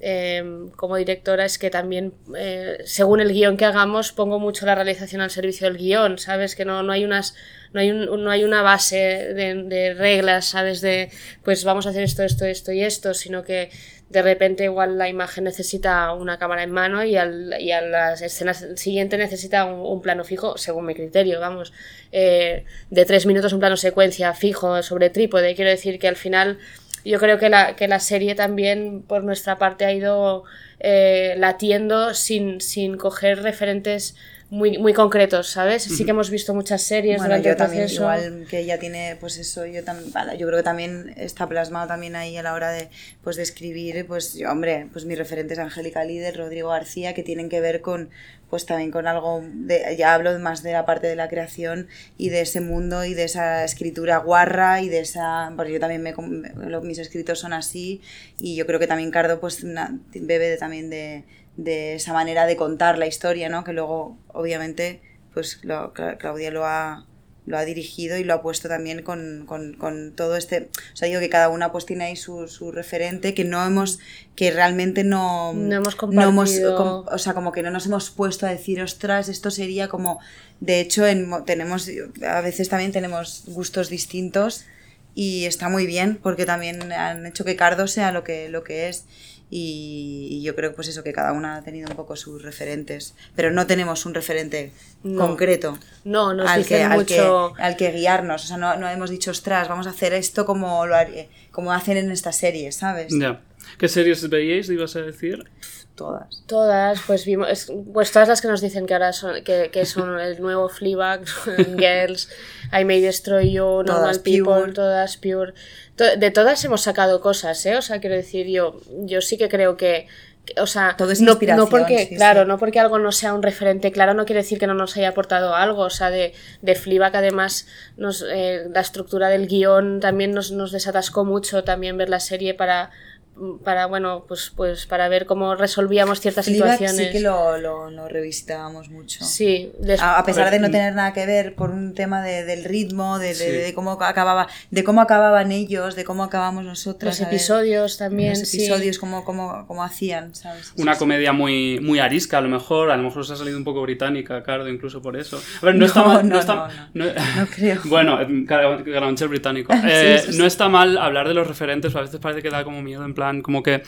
eh, como directora es que también, eh, según el guion que hagamos, pongo mucho la realización al servicio del guion, ¿sabes? Que no, no hay unas no hay, un- no hay una base de, reglas, ¿sabes? De, pues vamos a hacer esto, esto, esto y esto, sino que de repente igual la imagen necesita una cámara en mano y, al, y a las escenas siguiente necesita un, un plano fijo, según mi criterio, vamos. Eh, de tres minutos un plano secuencia fijo sobre trípode. Quiero decir que al final yo creo que la, que la serie también por nuestra parte ha ido eh, latiendo sin, sin coger referentes muy, muy concretos, ¿sabes? Sí que hemos visto muchas series Bueno, durante yo el también, proceso. igual que ella tiene, pues eso, yo también, yo creo que también está plasmado también ahí a la hora de, pues de escribir, pues yo, hombre, pues mis referentes Angélica Líder, Rodrigo García, que tienen que ver con, pues también con algo, de, ya hablo más de la parte de la creación y de ese mundo y de esa escritura guarra y de esa, porque yo también me, mis escritos son así y yo creo que también Cardo pues na- bebe de- también de, de esa manera de contar la historia, ¿no? Que luego, obviamente, pues lo- Cla- Claudia lo ha, lo ha dirigido y lo ha puesto también con, con, con todo este... O sea, digo que cada una pues tiene ahí su, su referente, que no hemos... que realmente no... No hemos hemos compartido. com- o sea, como que no nos hemos puesto a decir, ostras, esto sería como... De hecho, en, mo- tenemos... A veces también tenemos gustos distintos y está muy bien porque también han hecho que Cardo sea lo que, lo que es. Y, y yo creo pues eso, que cada una ha tenido un poco sus referentes, pero no tenemos un referente No. concreto No, nos al, que, al, que, al que guiarnos. O sea, no, no hemos dicho, ostras, vamos a hacer esto como, lo haría- como hacen en esta serie, ¿sabes? Ya. ¿Qué series veíais, ibas a decir? Todas. Todas, pues vimos, es- pues todas las que nos dicen que ahora son, que, que son el nuevo Fleabag, Girls, I May Destroy You, Normal Todas People, Pure. todas Pure. To- de todas hemos sacado cosas, ¿eh? O sea, quiero decir, yo, yo sí que creo que, o sea, Todo es no, no porque, sí, claro, sí. no porque algo no sea un referente claro, no quiere decir que no nos haya aportado algo, o sea, de, de Fleabag además nos, eh, la estructura del guion también nos, nos desatascó mucho también ver la serie para para bueno pues pues para ver cómo resolvíamos ciertas Fleabag situaciones sí que lo, lo, lo revisitábamos mucho. Sí, A, a pesar ver, de no tener nada que ver por un tema de- del ritmo, de, de- Sí. de cómo acababa, de cómo acababan ellos, de cómo acabamos nosotros. los episodios también, los sí. episodios, cómo, cómo, cómo hacían, ¿sabes? Una Sí, comedia muy, muy arisca, a lo mejor. A lo mejor os ha salido un poco británica, Cardo, incluso por eso. A ver, no, No, está mal. No, no, está, no, no- No creo. Bueno, Carabanchel británico. Sí, Eh, eso sí. No está mal hablar de los referentes, a veces parece que da como miedo, en plan, como que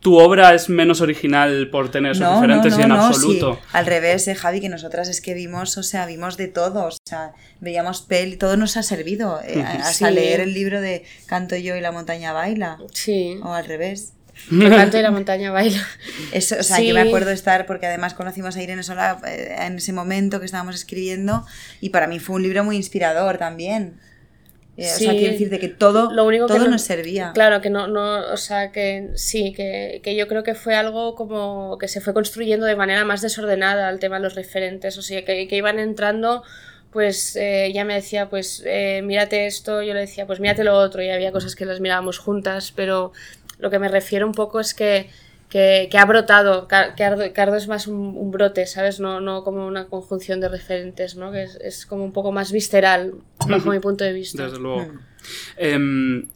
tu obra es menos original por tener esos referentes y en absoluto. sí. Al revés, eh, Javi, que nosotras es que vimos, o sea, vimos de todo, o sea, veíamos peli, todo nos ha servido, eh, hasta Sí. leer el libro de Canto yo y la montaña baila, Sí, o al revés. el canto y la montaña baila. Eso, o sea, Sí. yo me acuerdo de estar, porque además conocimos a Irene Sola eh, en ese momento que estábamos escribiendo, y para mí fue un libro muy inspirador también. Eh, O sea, Sí. quiero decirte que todo, Lo único que todo no- nos servía. Claro, que no, no, o sea, que sí, que, que yo creo que fue algo como que se fue construyendo de manera más desordenada el tema de los referentes, o sea, que, que iban entrando, pues eh, ella me decía, pues eh, mírate esto, yo le decía, pues mírate lo otro, y había cosas que las mirábamos juntas, pero lo que me refiero un poco es que, que, que ha brotado, Car- Cardo, es más un, un brote, ¿sabes? No, no como una conjunción de referentes, ¿no? Que es, es como un poco más visceral, bajo mi punto de vista. Desde luego. Mm. Em,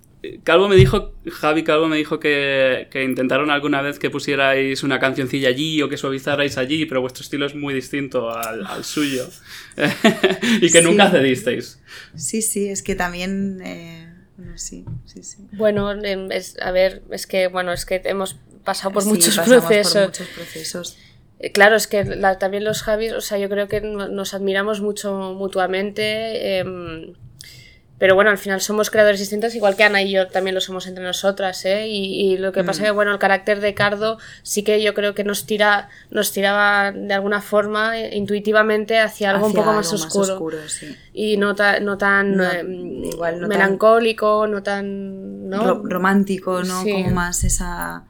Calvo me dijo, Javi Calvo me dijo que, que, intentaron alguna vez que pusierais una cancioncilla allí o que suavizarais allí, pero vuestro estilo es muy distinto al, al suyo. y que nunca cedisteis. Sí, sí, es que también... Eh, sí, sí, sí. Bueno, es, a ver, es que, bueno, es que hemos pasado por, muchos, procesos. por muchos procesos. Eh, claro, es que también los Javis, o sea, yo creo que nos admiramos mucho mutuamente. Eh, pero bueno, al final somos creadores distintos, igual que Ana y yo también lo somos entre nosotras, ¿eh? Y, lo que pasa es mm. que, bueno, el carácter de Cardo sí que yo creo que nos tira, nos tiraba de alguna forma eh, intuitivamente hacia algo un poco más oscuro. Y no, no tan eh, melancólico, no tan... ¿no? romántico, ¿no? Como más esa...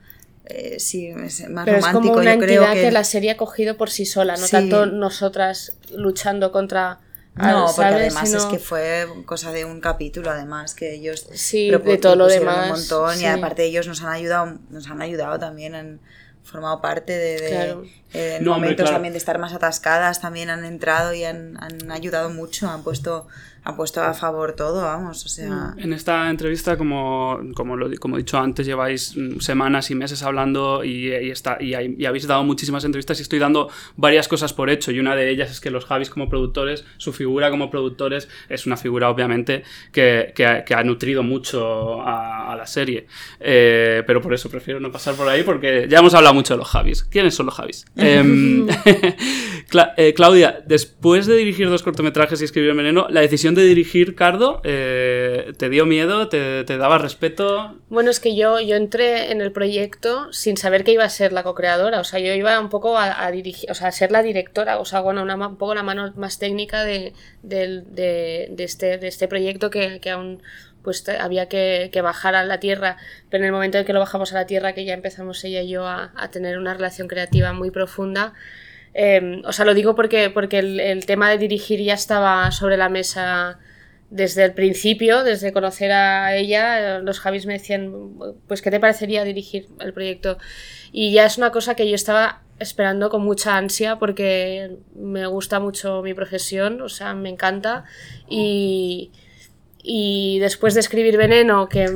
Eh, sí, más Pero romántico. Es como una entidad que... la serie ha cogido por sí sola, no tanto nosotras luchando contra no, porque además es que fue cosa de un capítulo, además, que ellos sí, de todo lo demás, un montón y aparte ellos nos han ayudado, nos han ayudado también en formado parte de, en momentos también de estar más atascadas, también han entrado y han, han ayudado mucho, han puesto ha puesto a favor todo, vamos, o sea... En esta entrevista, como, como, lo, como he dicho antes, lleváis mm, semanas y meses hablando y, está, y, habéis dado muchísimas entrevistas y estoy dando varias cosas por hecho y una de ellas es que los Javis como productores, su figura como productores es una figura obviamente que, que, ha, nutrido mucho a, la serie, eh, pero por eso prefiero no pasar por ahí porque ya hemos hablado mucho de los Javis. ¿Quiénes son los Javis? Em, eh, Claudia, después de dirigir dos cortometrajes y escribir Veneno, la decisión de dirigir Cardo, eh, ¿te dio miedo? ¿Te, daba respeto? Bueno, es que yo, yo entré en el proyecto sin saber que iba a ser la co-creadora. O sea, yo iba un poco a, dirigir, o sea, a ser la directora, o sea, bueno, una, un poco la mano más técnica de, este, de este proyecto que, aún pues había que, bajar a la tierra, pero en el momento en que lo bajamos a la tierra, que ya empezamos ella y yo a, tener una relación creativa muy profunda, Em, o sea, lo digo porque, porque el, tema de dirigir ya estaba sobre la mesa desde el principio, desde conocer a ella. Los Javis me decían, pues, ¿qué te parecería dirigir el proyecto? Y ya es una cosa que yo estaba esperando con mucha ansia porque me gusta mucho mi profesión, o sea, me encanta. Y, y después de escribir Veneno, que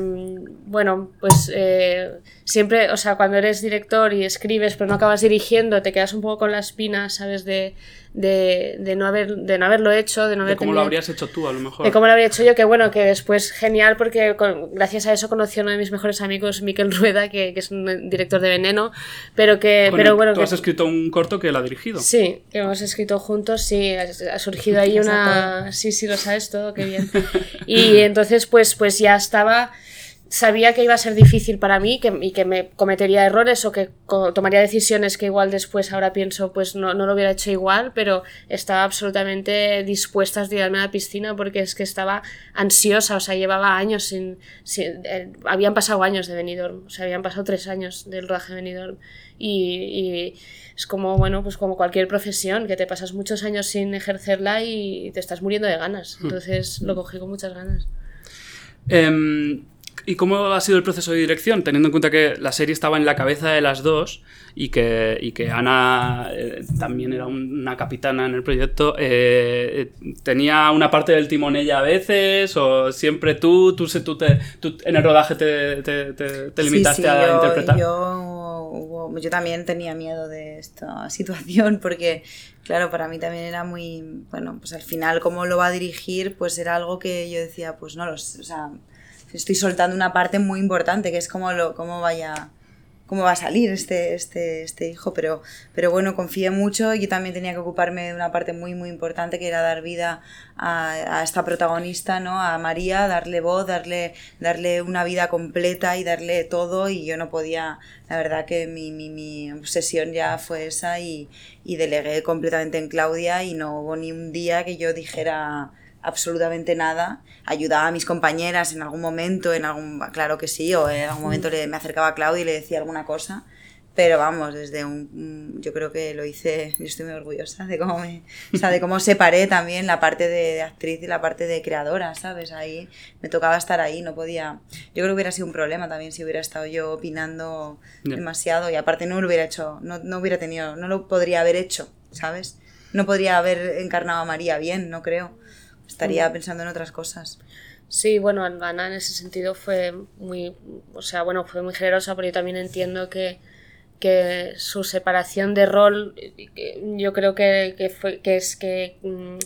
bueno, pues eh, siempre, o sea, cuando eres director y escribes pero no acabas dirigiendo, te quedas un poco con la espina, ¿sabes? De, de, de, no, haber, de no haberlo hecho, de no haber De cómo lo habrías hecho tú, a lo mejor. De cómo lo habría hecho yo, que bueno, que después genial porque gracias a eso conocí a uno de mis mejores amigos, Miquel Rueda, que, que es un director de Veneno, pero que... pero bueno, tú has escrito un corto que él ha dirigido. Sí, que hemos escrito juntos, sí, ha, surgido ahí una... Sí, sí, lo sabes todo, qué bien. Y entonces pues, pues ya estaba sabía que iba a ser difícil para mí que, y que me cometería errores o que tomaría decisiones que igual después ahora pienso pues no, no, lo hubiera hecho igual, pero estaba absolutamente dispuesta a tirarme a la piscina porque es que estaba ansiosa, o sea, llevaba años sin... Eh, habían pasado años de Benidorm, o sea, habían pasado tres años del rodaje de Benidorm y, es como, bueno, pues como cualquier profesión, que te pasas muchos años sin ejercerla y te estás muriendo de ganas, hmm. entonces lo cogí con muchas ganas. Em, ¿Y cómo ha sido el proceso de dirección? Teniendo en cuenta que la serie estaba en la cabeza de las dos y que, y que Ana eh, también era una capitana en el proyecto, eh, ¿tenía una parte del timón ella a veces? ¿O siempre tú, tú, tú, te, tú en el rodaje te, te, te, limitaste a interpretar? Yo, yo también tenía miedo de esta situación porque, claro, para mí también era muy, bueno, pues al final cómo lo va a dirigir, pues era algo que yo decía, pues no lo sé, o sea estoy soltando una parte muy importante, que es cómo, lo, cómo vaya cómo va a salir este, este, este hijo, pero, pero bueno, confié mucho yo también tenía que ocuparme de una parte muy, muy importante que era dar vida a, a, esta protagonista, ¿no? A María, darle voz, darle, darle una vida completa y darle todo y yo no podía, la verdad que mi, mi, mi obsesión ya fue esa y, y delegué completamente en Claudia y no hubo ni un día que yo dijera absolutamente nada. Ayudaba a mis compañeras en algún momento, en algún, claro que sí, o en algún momento le, me acercaba a Claudia y le decía alguna cosa. Pero vamos, desde un, yo creo que lo hice, yo estoy muy orgullosa de cómo me, o sea, de cómo separé también la parte de, actriz y la parte de creadora, ¿sabes? Ahí me tocaba estar ahí, no podía, yo creo que hubiera sido un problema también si hubiera estado yo opinando demasiado y aparte no lo hubiera hecho, no, no hubiera tenido, no lo podría haber hecho, ¿sabes? No podría haber encarnado a María bien, no creo estaría pensando en otras cosas. Sí, bueno, Ana en ese sentido fue muy, o sea, bueno, fue muy generosa, pero yo también entiendo que, que su separación de rol, yo creo que, que, fue, que es que mm,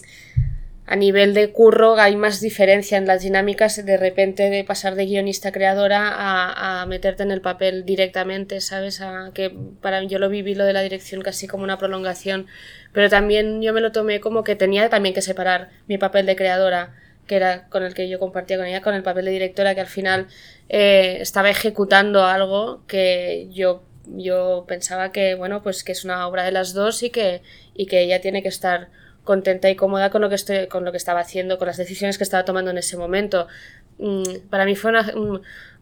a nivel de curro hay más diferencia en las dinámicas de repente de pasar de guionista creadora a, a meterte en el papel directamente, ¿sabes? A, que para yo lo viví lo de la dirección casi como una prolongación, pero también yo me lo tomé como que tenía también que separar mi papel de creadora que era con el que yo compartía con ella, con el papel de directora, que al final eh, estaba ejecutando algo que yo yo pensaba que bueno pues que es una obra de las dos y que y que ella tiene que estar contenta y cómoda con lo que estoy con lo que estaba haciendo con las decisiones que estaba tomando en ese momento. Mm, para mí fue una,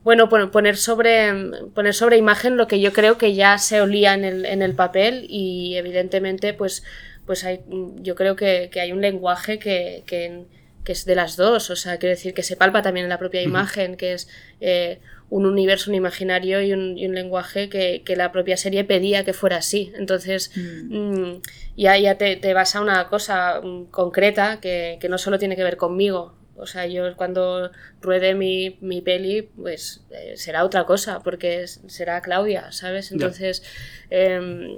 bueno poner sobre poner sobre imagen lo que yo creo que ya se olía en el, en el papel y evidentemente pues pues hay yo creo que, que hay un lenguaje que, que, que, es de las dos, o sea, quiero decir que se palpa también en la propia imagen, que es eh, un universo, un imaginario y un, y un lenguaje que, que, la propia serie pedía que fuera así. Entonces, mm. Mmm, ya, ya te, te, vas a una cosa mm, concreta que, que, no solo tiene que ver conmigo. O sea, yo cuando ruede mi, mi peli, pues eh, será otra cosa, porque es, será Claudia, ¿sabes? Entonces, eh,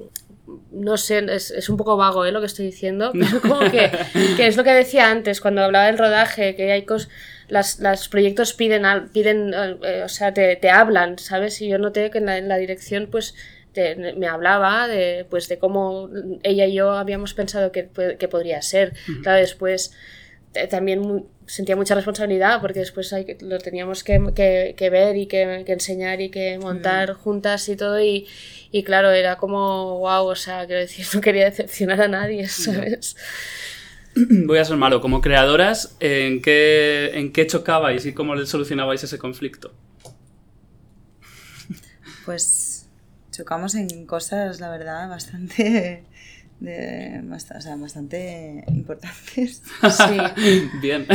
no sé, es, es, un poco vago ¿eh? lo que estoy diciendo, pero como que, que, es lo que decía antes, cuando hablaba del rodaje, que hay cosas, las, los proyectos piden, piden eh, o sea, te, te, hablan, ¿sabes? Y yo noté que en la, en la dirección, pues, te, me hablaba de, pues, de cómo ella y yo habíamos pensado que, que podría ser. Uh -huh. Claro, después también sentía mucha responsabilidad porque después hay, lo teníamos que, que, que ver y que, que, enseñar y que montar mm. juntas y todo y, y, claro, era como wow, o sea, quiero decir, no quería decepcionar a nadie, ¿sabes? Voy a ser malo, como creadoras, ¿en qué, en qué chocabais y cómo solucionabais ese conflicto? Pues chocamos en cosas, la verdad, bastante de, o sea, bastante importantes. Sí. bien.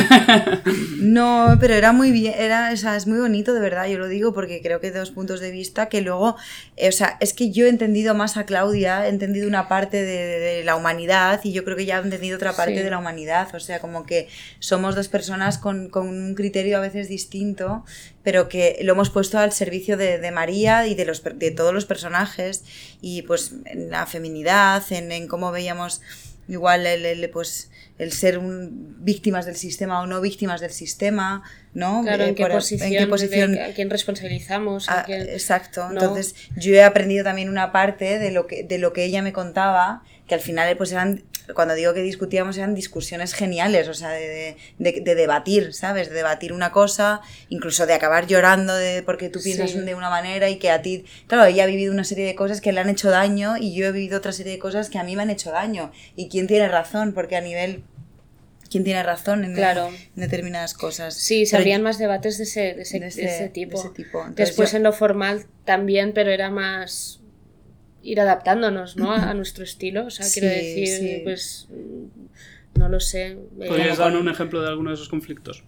no, pero era muy bien, era, o sea, es muy bonito de verdad, yo lo digo porque creo que dos puntos de vista que luego, eh, o sea, es que yo he entendido más a Claudia, he entendido una parte de, de la humanidad y yo creo que ya he entendido otra parte sí. de la humanidad, o sea, como que somos dos personas con, con un criterio a veces distinto pero que lo hemos puesto al servicio de, de María y de, los, de todos los personajes y pues en la feminidad, en, en cómo veíamos igual el, el, pues, el ser un, víctimas del sistema o no víctimas del sistema, ¿no? Claro, ¿en qué, Por, posición, en qué posición, a quién responsabilizamos. A, a quién, exacto, no. entonces yo he aprendido también una parte de lo que, de lo que ella me contaba, que al final pues eran cuando digo que discutíamos eran discusiones geniales, o sea, de, de, de, debatir, ¿sabes? De debatir una cosa, incluso de acabar llorando de porque tú piensas sí. de una manera y que a ti, claro, ella ha vivido una serie de cosas que le han hecho daño y yo he vivido otra serie de cosas que a mí me han hecho daño. ¿Y quién tiene razón? Porque a nivel quién tiene razón en, claro. en determinadas cosas. Sí, se habrían más debates de ese, de ese, de ese, ese tipo. tipo. Entonces, Después yo... en lo formal también, pero era más ir adaptándonos ¿no? a, a nuestro estilo. O sea, sí, quiero decir, sí. pues no lo sé. ¿Podrías dar un ejemplo de alguno de esos conflictos?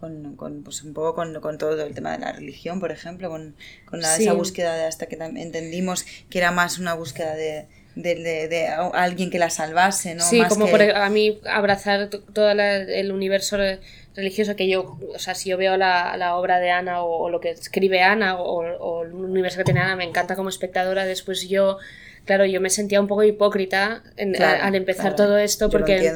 Con, con, pues un poco con, con, todo el tema de la religión, por ejemplo, con, con la, sí. esa búsqueda de hasta que entendimos que era más una búsqueda de, de, de, de, alguien que la salvase, ¿no? Sí, Más como que... por, a mí abrazar todo la, el universo religioso que yo, o sea, si yo veo la, la obra de Ana o, o, lo que escribe Ana o, o, el universo que tiene Ana, me encanta como espectadora, después yo claro, yo me sentía un poco hipócrita en, claro, al empezar claro. todo esto porque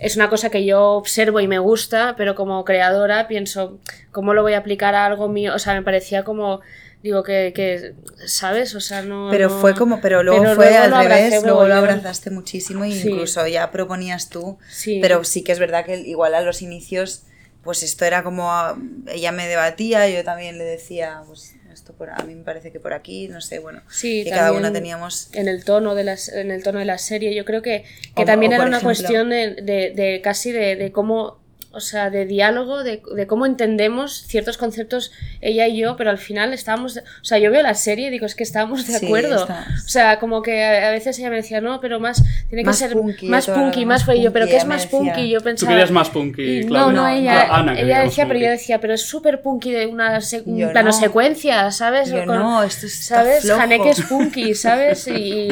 es una cosa que yo observo y me gusta, pero como creadora pienso, ¿cómo lo voy a aplicar a algo mío? O sea, me parecía como digo que, que sabes o sea no pero no... fue como pero luego pero fue luego al revés luego, luego lo abrazaste muchísimo sí. incluso ya proponías tú sí. pero sí que es verdad que igual a los inicios pues esto era como ella me debatía yo también le decía pues esto por, a mí me parece que por aquí, no sé, bueno, sí, que cada una teníamos... En el tono de, las, en el tono de la serie, yo creo que, que o, también o era una ejemplo... cuestión de, de, de casi de, de cómo o sea, de diálogo, de, de, cómo entendemos ciertos conceptos ella y yo, pero al final estábamos, o sea, yo veo la serie y digo, es que estábamos de acuerdo. Sí, o sea, como que a, veces ella me decía, no, pero más, tiene que más ser punky, más punky, más fue yo, pero ¿qué es más punky? Yo pensaba... Tú querías más punky, claro. No, no, ella, Ana, ella decía, punky. pero yo decía, pero es súper punky de una plano no. secuencia, ¿sabes? Yo Con, no, esto es ¿Sabes? Haneke es punky, ¿sabes? Y...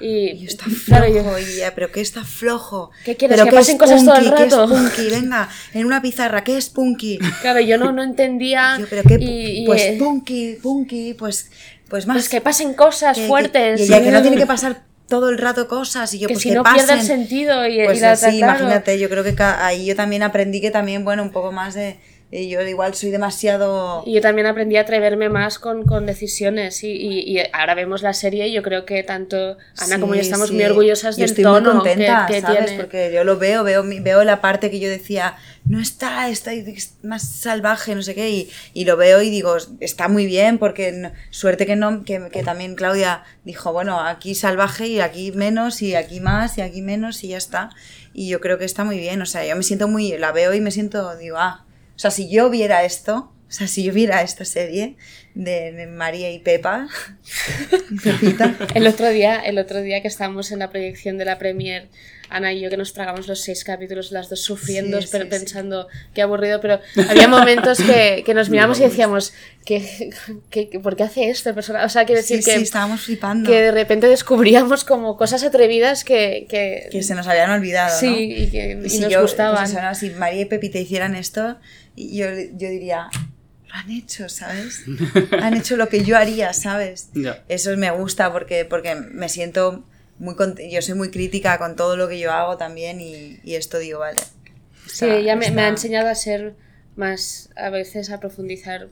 Y, Y está claro, flojo, yo- y ya, pero ¿qué está flojo? ¿Qué quieres, ¿Pero que qué pasen es cosas todo el punky? ¿Qué es rato? punky? Venga, en una pizarra, ¿qué es punky? claro, yo no, no entendía. Yo, pero qué, y, y, pues eh, punky, punky, pues, pues más. pues que pasen cosas que- que- fuertes. y ella que no tiene que pasar todo el rato cosas y yo que pues si que no pasen. pierde el sentido y, Pues y la así, claro. imagínate, yo creo que ahí yo también aprendí que también, bueno, un poco más de... eh, Yo igual soy demasiado... Y yo también aprendí a atreverme más con, con decisiones y, y- y ahora vemos la serie y yo creo que tanto Ana como yo Sí, estamos sí. muy orgullosas Yo del estoy tono muy contenta, que, que ¿sabes? tiene. Porque yo lo veo, veo, veo la parte que yo decía, no está, está más salvaje, no sé qué, y, y lo veo y digo, está muy bien, porque no- suerte que no, que, que también Claudia dijo, bueno, aquí salvaje y aquí menos, y aquí más, y aquí menos, y ya está. Y yo creo que está muy bien, o sea, yo me siento muy, la veo y me siento, digo, ah, o sea, si yo viera esto, o sea, si yo viera esta serie de, María y Pepa, Pepita, El otro día, el otro día que estábamos en la proyección de la premier, Ana y yo que nos tragamos los seis capítulos, las dos sufriendo, Sí, pero sí, sí. pensando qué aburrido, pero había momentos que, que nos miramos y decíamos, ¿qué, qué, qué- por qué hace esto el personaje? O sea, quiero decir que, sí, estábamos flipando. que de repente descubríamos como cosas atrevidas que, que, que se nos habían olvidado. sí, ¿no? y que y si nos yo, gustaban. pues eso, ¿no? Si María y Pepita hicieran esto, y yo, yo diría, lo han hecho, ¿sabes? han hecho lo que yo haría, ¿sabes? Ya. Eso me gusta porque, porque me siento muy yo soy muy crítica con todo lo que yo hago también y, y esto digo, vale. Sí, ella me, me ha enseñado a ser más, a veces a profundizar,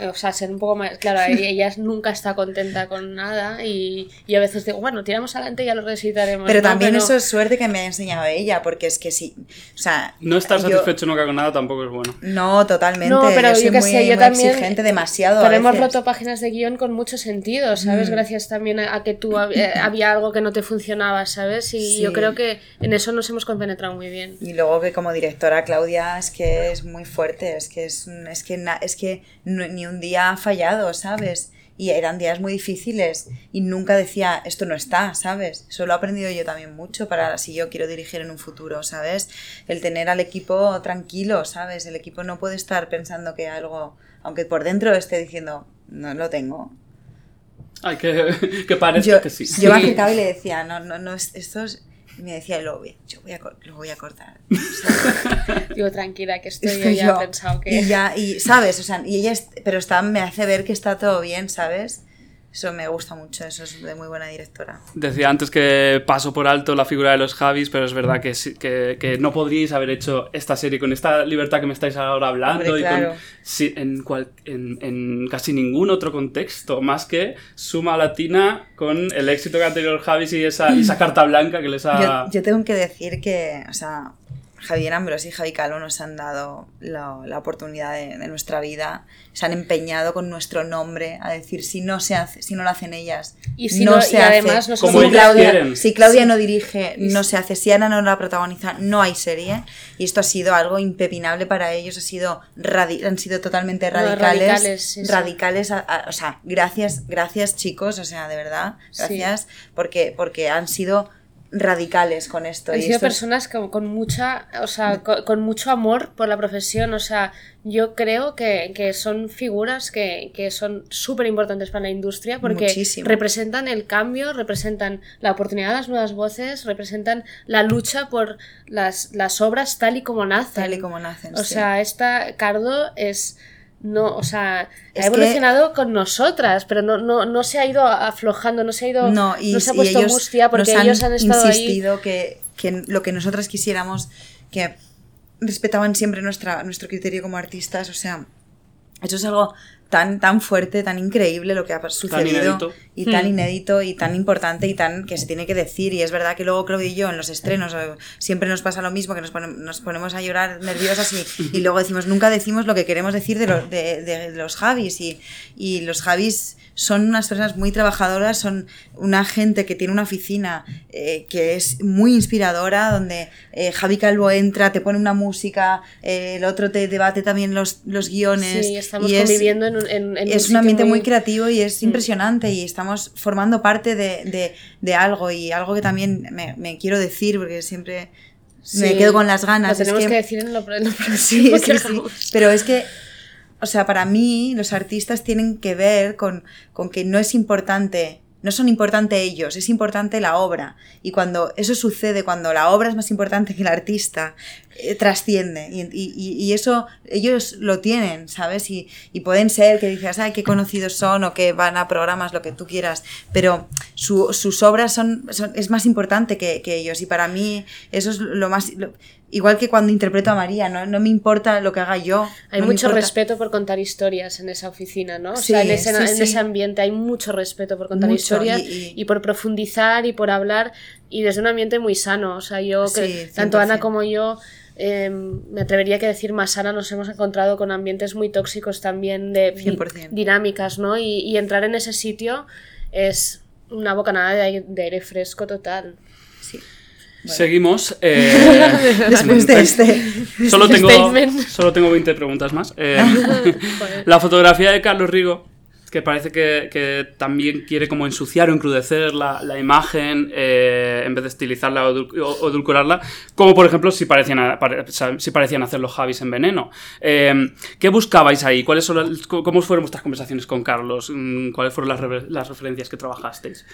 o sea, ser un poco más, claro, ella, nunca está contenta con nada y, y a veces digo, bueno, tiramos adelante y ya lo resucitaremos. Pero ¿no? también Pero- eso es suerte que me ha enseñado ella, porque es que sí, o sea... No estar yo- satisfecho nunca con nada tampoco es bueno. No, totalmente. No, pero yo soy yo qué muy, sé, yo muy también- exigente, demasiado. Pero hemos roto páginas de guion con mucho sentido, ¿sabes? Mm. Gracias también a, a que tú hab- eh, había algo que no te funcionaba, ¿sabes? Y Sí. yo creo que en eso nos hemos compenetrado muy bien. Y luego que como directora Claudia es que es muy fuerte, es que es, es que na- es que no- ni un día ha fallado, ¿sabes? Y eran días muy difíciles y nunca decía esto no está, ¿sabes? Eso lo he aprendido yo también mucho para si yo quiero dirigir en un futuro, ¿sabes? El tener al equipo tranquilo, ¿sabes? El equipo no puede estar pensando que algo, aunque por dentro esté diciendo no lo tengo, Ay, que, que parece yo, que sí. yo me acercaba y le decía, no, no, no, es- esto es... Y me decía, lo, voy- yo voy a, lo voy a cortar. O sea, Digo, tranquila, que estoy, yo estoy ya yo. he pensado que... Y ya, y sabes, o sea, y ella, es- pero está, me hace ver que está todo bien, ¿sabes? Eso me gusta mucho, eso es de muy buena directora. Decía antes que paso por alto la figura de los Javis, pero es verdad que, que, que no podríais haber hecho esta serie con esta libertad que me estáis ahora hablando Hombre, y claro. con, en, cual- en, en casi ningún otro contexto, más que Suma Latina con el éxito que han tenido los Javis y esa, y esa carta blanca que les ha... Yo, yo tengo que decir que, o sea, Javier Ambros y Javi Calvo nos han dado la, la oportunidad de, de nuestra vida, se han empeñado con nuestro nombre a decir si no se hace, si no lo hacen ellas, Y si no- y además nosotros- Como si ellas Claudia, si Claudia no dirige, no se hace, si Ana no la protagoniza, no hay serie, y esto ha sido algo impepinable para ellos, ha sido han sido totalmente No, radicales, radicales, sí, sí. radicales, a- a- o sea, gracias, gracias chicos, o sea, de verdad, Sí. gracias, porque, porque han sido radicales con esto. Han y sido esto personas con, con mucha, o sea, con, con mucho amor por la profesión. O sea, yo creo que, que son figuras que, que son súper importantes para la industria porque Muchísimo. representan el cambio, representan la oportunidad de las nuevas voces, representan la lucha por las, las obras tal y como nacen. Tal y como nacen, O sí. sea, esta Cardo es. No, o sea, Es ha que- evolucionado con nosotras, pero no, no, no se ha ido aflojando, no se ha ido. no, y, se ha puesto ellos mustia porque nos ellos han estado ahí. insistido que, que lo que nosotras quisiéramos, que respetaban siempre nuestra, nuestro criterio como artistas, o sea, eso es algo tan, tan fuerte, tan increíble lo que ha sucedido inédito. y tan Hmm. inédito y tan importante y tan que se tiene que decir y es verdad que luego Claudia y yo en los estrenos eh, siempre nos pasa lo mismo que nos, pone- nos ponemos a llorar nerviosas y, y luego decimos nunca decimos lo que queremos decir de, lo- de- de los Javis y, y los Javis son unas personas muy trabajadoras, son una gente que tiene una oficina eh, que es muy inspiradora, donde eh, Javi Calvo entra, te pone una música, eh, el otro te debate también los, los guiones. Sí, estamos y es- conviviendo en un, en, en es un ambiente muy creativo y es Mm. impresionante y estamos formando parte de, de- de algo y algo que también me, me quiero decir porque siempre me quedo con las ganas. Lo es tenemos que, que- decir en lo, en lo próximo Sí, sí. Pero es que, o sea, para mí los artistas tienen que ver con, con que no es importante no son importantes ellos, es importante la obra. Y cuando eso sucede, cuando la obra es más importante que el artista, eh, trasciende. Y, y, eso ellos lo tienen, ¿sabes? Y, y, pueden ser que dices, ay, qué conocidos son o que van a programas, lo que tú quieras, pero su, sus obras son, son, es más importante que, que, ellos. Y para mí eso es lo más... Lo, igual que cuando interpreto a María, ¿no? no me importa lo que haga yo. Hay no mucho respeto por contar historias en esa oficina, ¿no? O sí, sea, en ese, sí, en ese, ambiente hay mucho respeto por contar mucho, historias y, y, por profundizar y por hablar y desde un ambiente muy sano. O sea, yo, que, tanto Ana como yo... Eh, me atrevería a decir más Ana nos hemos encontrado con ambientes muy tóxicos también de 100%. dinámicas, ¿no? Y, y, entrar en ese sitio es una bocanada de aire, de aire fresco total. Bueno. Seguimos. Eh, Después de este. Solo tengo, solo tengo 20 preguntas más. Eh, la fotografía de Carlos Rigo, que parece que, que, también quiere como ensuciar o encrudecer la, la imagen eh, en vez de estilizarla o, o, edulcorarla, como por ejemplo si parecían, pare, si parecían hacer los Javis en Veneno. Eh, ¿Qué buscabais ahí? ¿Cuáles son las, ¿Cómo fueron vuestras conversaciones con Carlos? Mm, ¿Cuáles fueron las, las referencias que trabajasteis?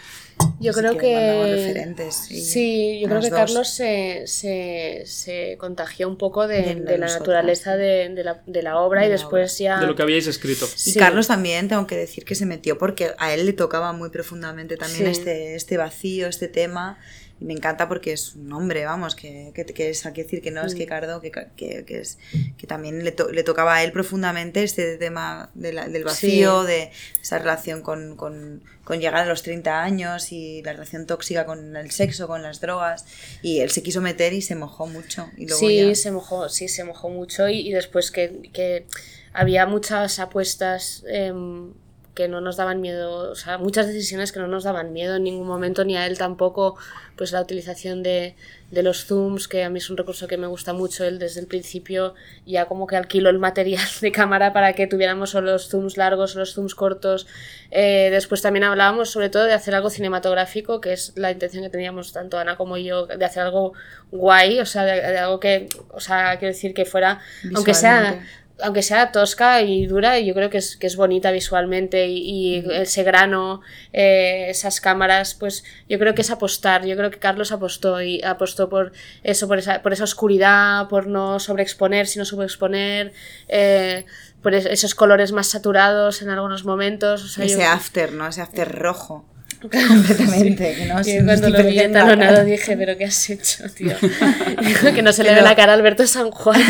Yo creo sí que... sí, yo creo que dos. Carlos se, se, se, contagió un poco de, de, de la naturaleza de, de, la, de la obra y después obra. ya... De lo que habíais escrito. Y Carlos también, tengo que decir decir que se metió porque a él le tocaba muy profundamente también sí. este, este vacío, este tema. Y me encanta porque es un hombre, vamos, que, que, que es, hay que decir que no, es que Cardo, que, que, que, es, que también le, to, le tocaba a él profundamente este tema de la, del vacío, sí. de esa relación con, con, con, llegar a los 30 años y la relación tóxica con el sexo, con las drogas. Y él se quiso meter y se mojó mucho. Y luego sí, ya... se mojó, sí, se mojó mucho y, y después que, que había muchas apuestas. Eh, que no nos daban miedo, o sea, muchas decisiones que no nos daban miedo en ningún momento, ni a él tampoco, pues la utilización de, de los zooms, que a mí es un recurso que me gusta mucho, él desde el principio ya como que alquiló el material de cámara para que tuviéramos o los zooms largos o los zooms cortos. Eh, después también hablábamos sobre todo de hacer algo cinematográfico, que es la intención que teníamos tanto Ana como yo, de hacer algo guay, o sea, de, de algo que, o sea, quiero decir que fuera, aunque sea aunque sea tosca y dura, yo creo que es, que es bonita visualmente y, y ese grano, eh, esas cámaras, pues yo creo que es apostar. Yo creo que Carlos apostó y apostó por eso, por esa, por esa oscuridad, por no sobreexponer, sino subexponer, eh, por esos colores más saturados en algunos momentos. O sea, ese yo... after, ¿no? Ese after rojo. completamente. Que no, y cuando lo vi talonado dije, pero ¿qué has hecho, tío? que no se le ve la cara a Alberto San Juan.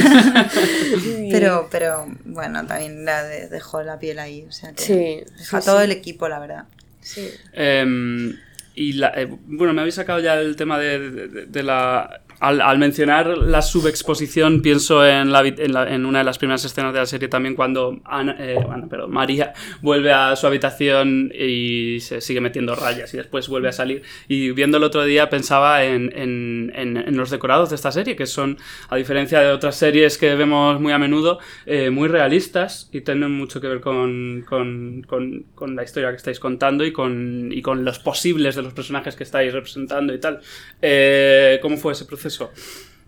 pero, pero bueno, también la de, dejó la piel ahí. O sea, que sí, dejó sí, todo sí. el equipo, la verdad. Sí. Eh, y la, eh, bueno, me habéis sacado ya el tema de, de, de la al, mencionar la subexposición, pienso en, la, una de las primeras escenas de la serie también cuando Ana, eh, Ana, pero María vuelve a su habitación y se sigue metiendo rayas y después vuelve a salir. Y viendo el otro día pensaba en, los decorados de esta serie, que son, a diferencia de otras series que vemos muy a menudo, eh, muy realistas y tienen mucho que ver con, la historia que estáis contando y con, y con los posibles de los personajes que estáis representando y tal. Eh, ¿Cómo fue ese proceso? Eso.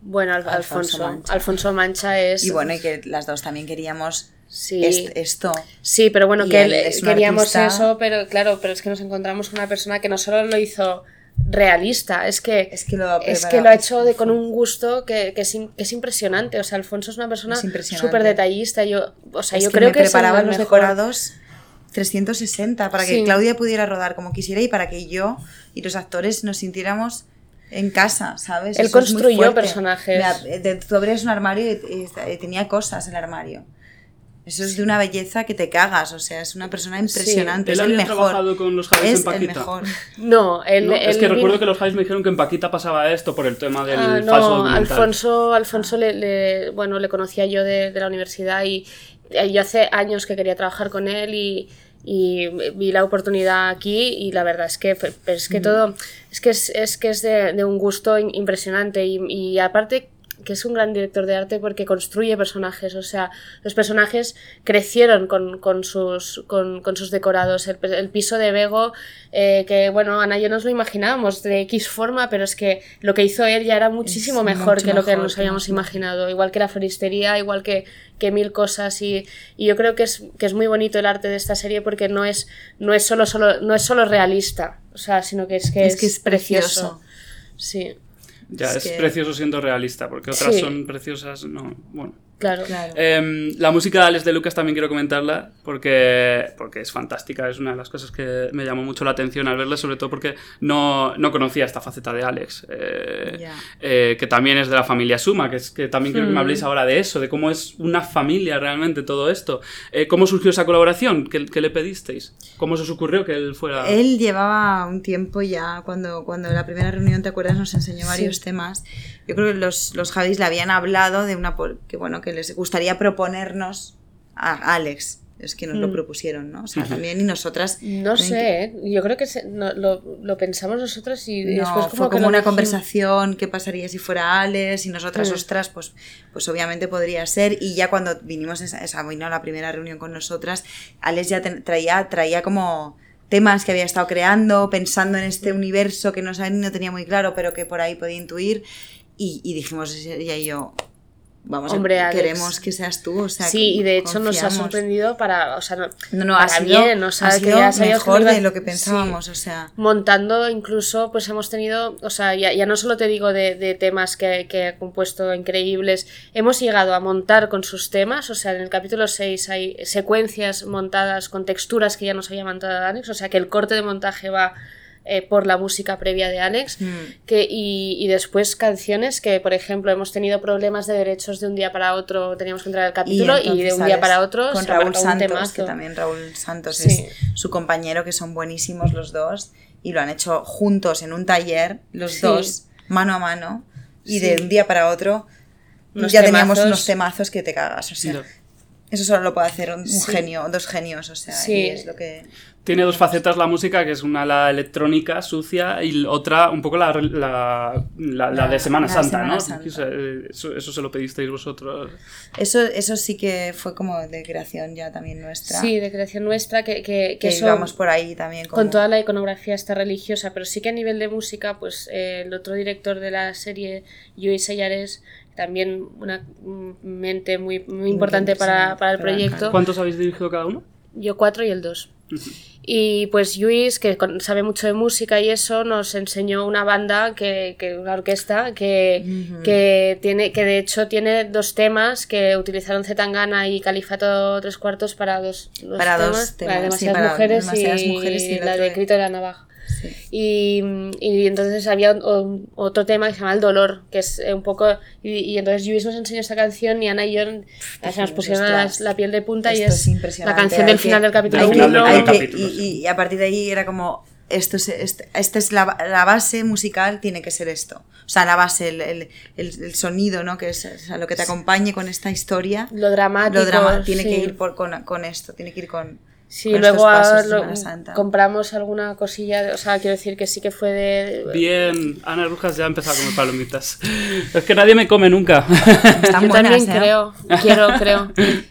Bueno, Al Alfonso, Alfonso, Mancha. Alfonso Mancha es. Y bueno, y que las dos también queríamos sí. est esto. Sí, pero bueno, y que él, queríamos artista... eso, pero claro, pero es que nos encontramos con una persona que no solo lo hizo realista, es que, es que, lo, ha es que lo ha hecho de, con un gusto que, que, es, que, es, impresionante. O sea, Alfonso es una persona súper detallista. Yo, o sea, es yo que creo me que preparaba los mejor. decorados 360 para que sí. Claudia pudiera rodar como quisiera y para que yo y los actores nos sintiéramos en casa, ¿sabes? Él Eso construyó personajes. Mira, tú abrías un armario y, y, tenía cosas en el armario. Eso es de una belleza que te cagas, o sea, es una persona impresionante. Sí. ¿Él es el mejor. trabajado con los Javis es en Paquita? el mejor. No, él, ¿No? él es que recuerdo que los Javis me dijeron que en Paquita pasaba esto por el tema del ah, no, falso documental. Alfonso, Alfonso le, le, bueno, le conocía yo de, de la universidad y yo hace años que quería trabajar con él y y vi la oportunidad aquí y la verdad es que es que todo es que es, es que es de, de un gusto impresionante y, y, aparte que es un gran director de arte porque construye personajes, o sea, los personajes crecieron con, con sus, con, con, sus decorados. El, el piso de Bego, eh, que bueno, Ana y yo nos lo imaginábamos de X forma, pero es que lo que hizo él ya era muchísimo Es mejor que lo que nos habíamos imaginado, igual que la floristería, igual que, que mil cosas y, y yo creo que es, que es muy bonito el arte de esta serie porque no es, no es, solo, solo, no es solo realista, o sea, sino que es que Es es, que es precioso. precioso. Sí, Ya, Es es, que- precioso siendo realista, porque otras Sí. son preciosas, no. Bueno. Claro. Claro. Em, la música de Alex de Lucas también quiero comentarla porque, porque es fantástica, es una de las cosas que me llamó mucho la atención al verla, sobre todo porque no, no conocía esta faceta de Alex, eh, eh, que también es de la familia Suma, que, es, que también quiero que me Mm. habléis ahora de eso, de cómo es una familia realmente todo esto. Eh, ¿Cómo surgió esa colaboración? ¿Qué, qué le pedisteis? ¿Cómo se os ocurrió que él fuera...? Él llevaba un tiempo ya, cuando, cuando la primera reunión, ¿te acuerdas? Nos enseñó varios Sí. temas. Yo creo que los, los Javis le habían hablado de una que bueno, que les gustaría proponernos a Alex. Es que nos lo Mm. propusieron, ¿no? O sea, también y nosotras. No sé, ¿eh? yo creo que se- no, lo, lo pensamos nosotros y No, después como fue como una dijimos. conversación, qué pasaría si fuera Alex y nosotras, Mm. ostras, pues, pues obviamente podría ser. Y ya cuando vinimos, esa, esa vino la primera reunión con nosotras, Alex ya ten- traía, traía como temas que había estado creando, pensando en este universo que no, no tenía muy claro, pero que por ahí podía intuir. Y, y dijimos, ella y yo, vamos, Hombre, a, queremos que seas tú. O sea, sí, y de hecho nos ha confiamos. sorprendido para, o sea, no, No, no, para ha sido, bien, o sea, ha sido que mejor de lo que sí. pensábamos, o sea. montando incluso pues hemos tenido o sea ya, ya no solo te digo de, de temas que, que ha compuesto increíbles hemos llegado a montar con sus temas o sea en el capítulo 6 hay secuencias montadas con texturas que ya nos había montado Alex o sea que el corte de montaje va eh, por la música previa de Alex mm. que, y, y después canciones que, por ejemplo, hemos tenido problemas de derechos de un día para otro, teníamos que entrar al capítulo y, de entonces, un día para otro con se Raúl Santos que también Raúl Santos Sí. es su compañero que son buenísimos los dos y lo han hecho juntos en un taller los Sí. dos mano a mano y Sí. de un día para otro Unos ya teníamos temazos. unos temazos que te cagas o sea Ya. eso solo lo puede hacer un, un Sí. genio dos genios o sea Sí. y es lo que Tiene dos facetas la música, que es una la electrónica sucia y otra un poco la, la, la- la de Semana la Santa, Semana ¿no? Santa. Eso, eso- eso se lo pedisteis vosotros. eso eso sí que fue como de creación ya también nuestra Sí, de creación nuestra, que, que, que que eso- íbamos por ahí también como- con toda la iconografía esta religiosa, pero sí que a nivel de música, pues eh, el otro director de la serie, Luis Sellares, también una mente muy, muy importante para, para el para el proyecto. ¿Cuántos habéis dirigido cada uno? Yo cuatro y el dos. Y pues Luis, que sabe mucho de música y eso, nos enseñó una banda, que, que una orquesta, que, que, tiene, que de hecho tiene dos temas que utilizaron Zetangana y Califato Tres Cuartos para dos, dos Para dos temas, sí, demasiadas para mujeres, Demasiadas y, Mujeres y el la de- Grito de la Navaja. Sí. Y, y entonces había un- un- otro tema que se llama El Dolor, que es eh, un poco... Y, y entonces Luis nos enseñó esta canción y Ana y yo se nos pusieron "Ostras, la piel de punta y es, la canción del que- final del capítulo Al hay final del 1. hay que- capítulo, y, y a partir de ahí era como esto es, este- esta es la, la base musical tiene que ser esto o sea la base el, el- el- el sonido no que es o sea, lo que te acompañe con esta historia Lo dramático. lo drama tiene que sí. ir por, con, con esto tiene que ir con Sí, luego a- lo- Santa. compramos alguna cosilla, de- o sea, quiero decir que sí que fue de... Bien, Ana Rujas ya ha empezado a comer palomitas. Es que nadie me come nunca. están Yo buenas también ¿eh? creo, quiero, creo.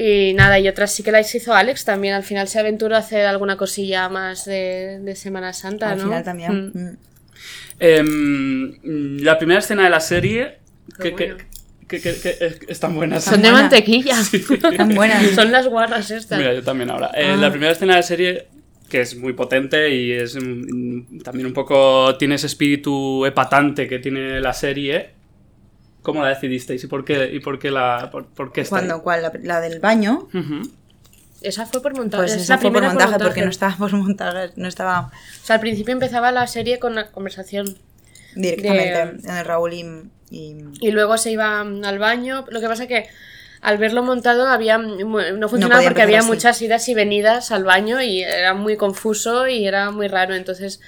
Y nada, y otras sí que las hizo Alex también. Al final se aventuró a hacer alguna cosilla más de, de Semana Santa, al ¿no? final también Mm. mm. Em, la primera escena de la serie. Que, Qué que, bueno. Que- que- que- es- están buenas. Son de mantequilla. están buenas Son las guarras estas. Mira, yo también ahora. Eh, Ah. La primera escena de la serie, que es muy potente y es mm, también un poco. tiene ese espíritu epatante que tiene la serie. ¿Cómo la decidisteis y por qué, y por qué la. por, por qué está ahí? cuando cuál la, la del baño. Esa fue por montaje. pues es esa la fue por primera montaje, porque no estaba por montaje no estaba O sea, al principio empezaba la serie con la conversación. directamente en el Raúl y, y- Y luego se iba al baño. Lo que pasa que al verlo montado había no funcionaba porque había así. muchas idas y venidas al baño y era muy confuso y era muy raro. Entonces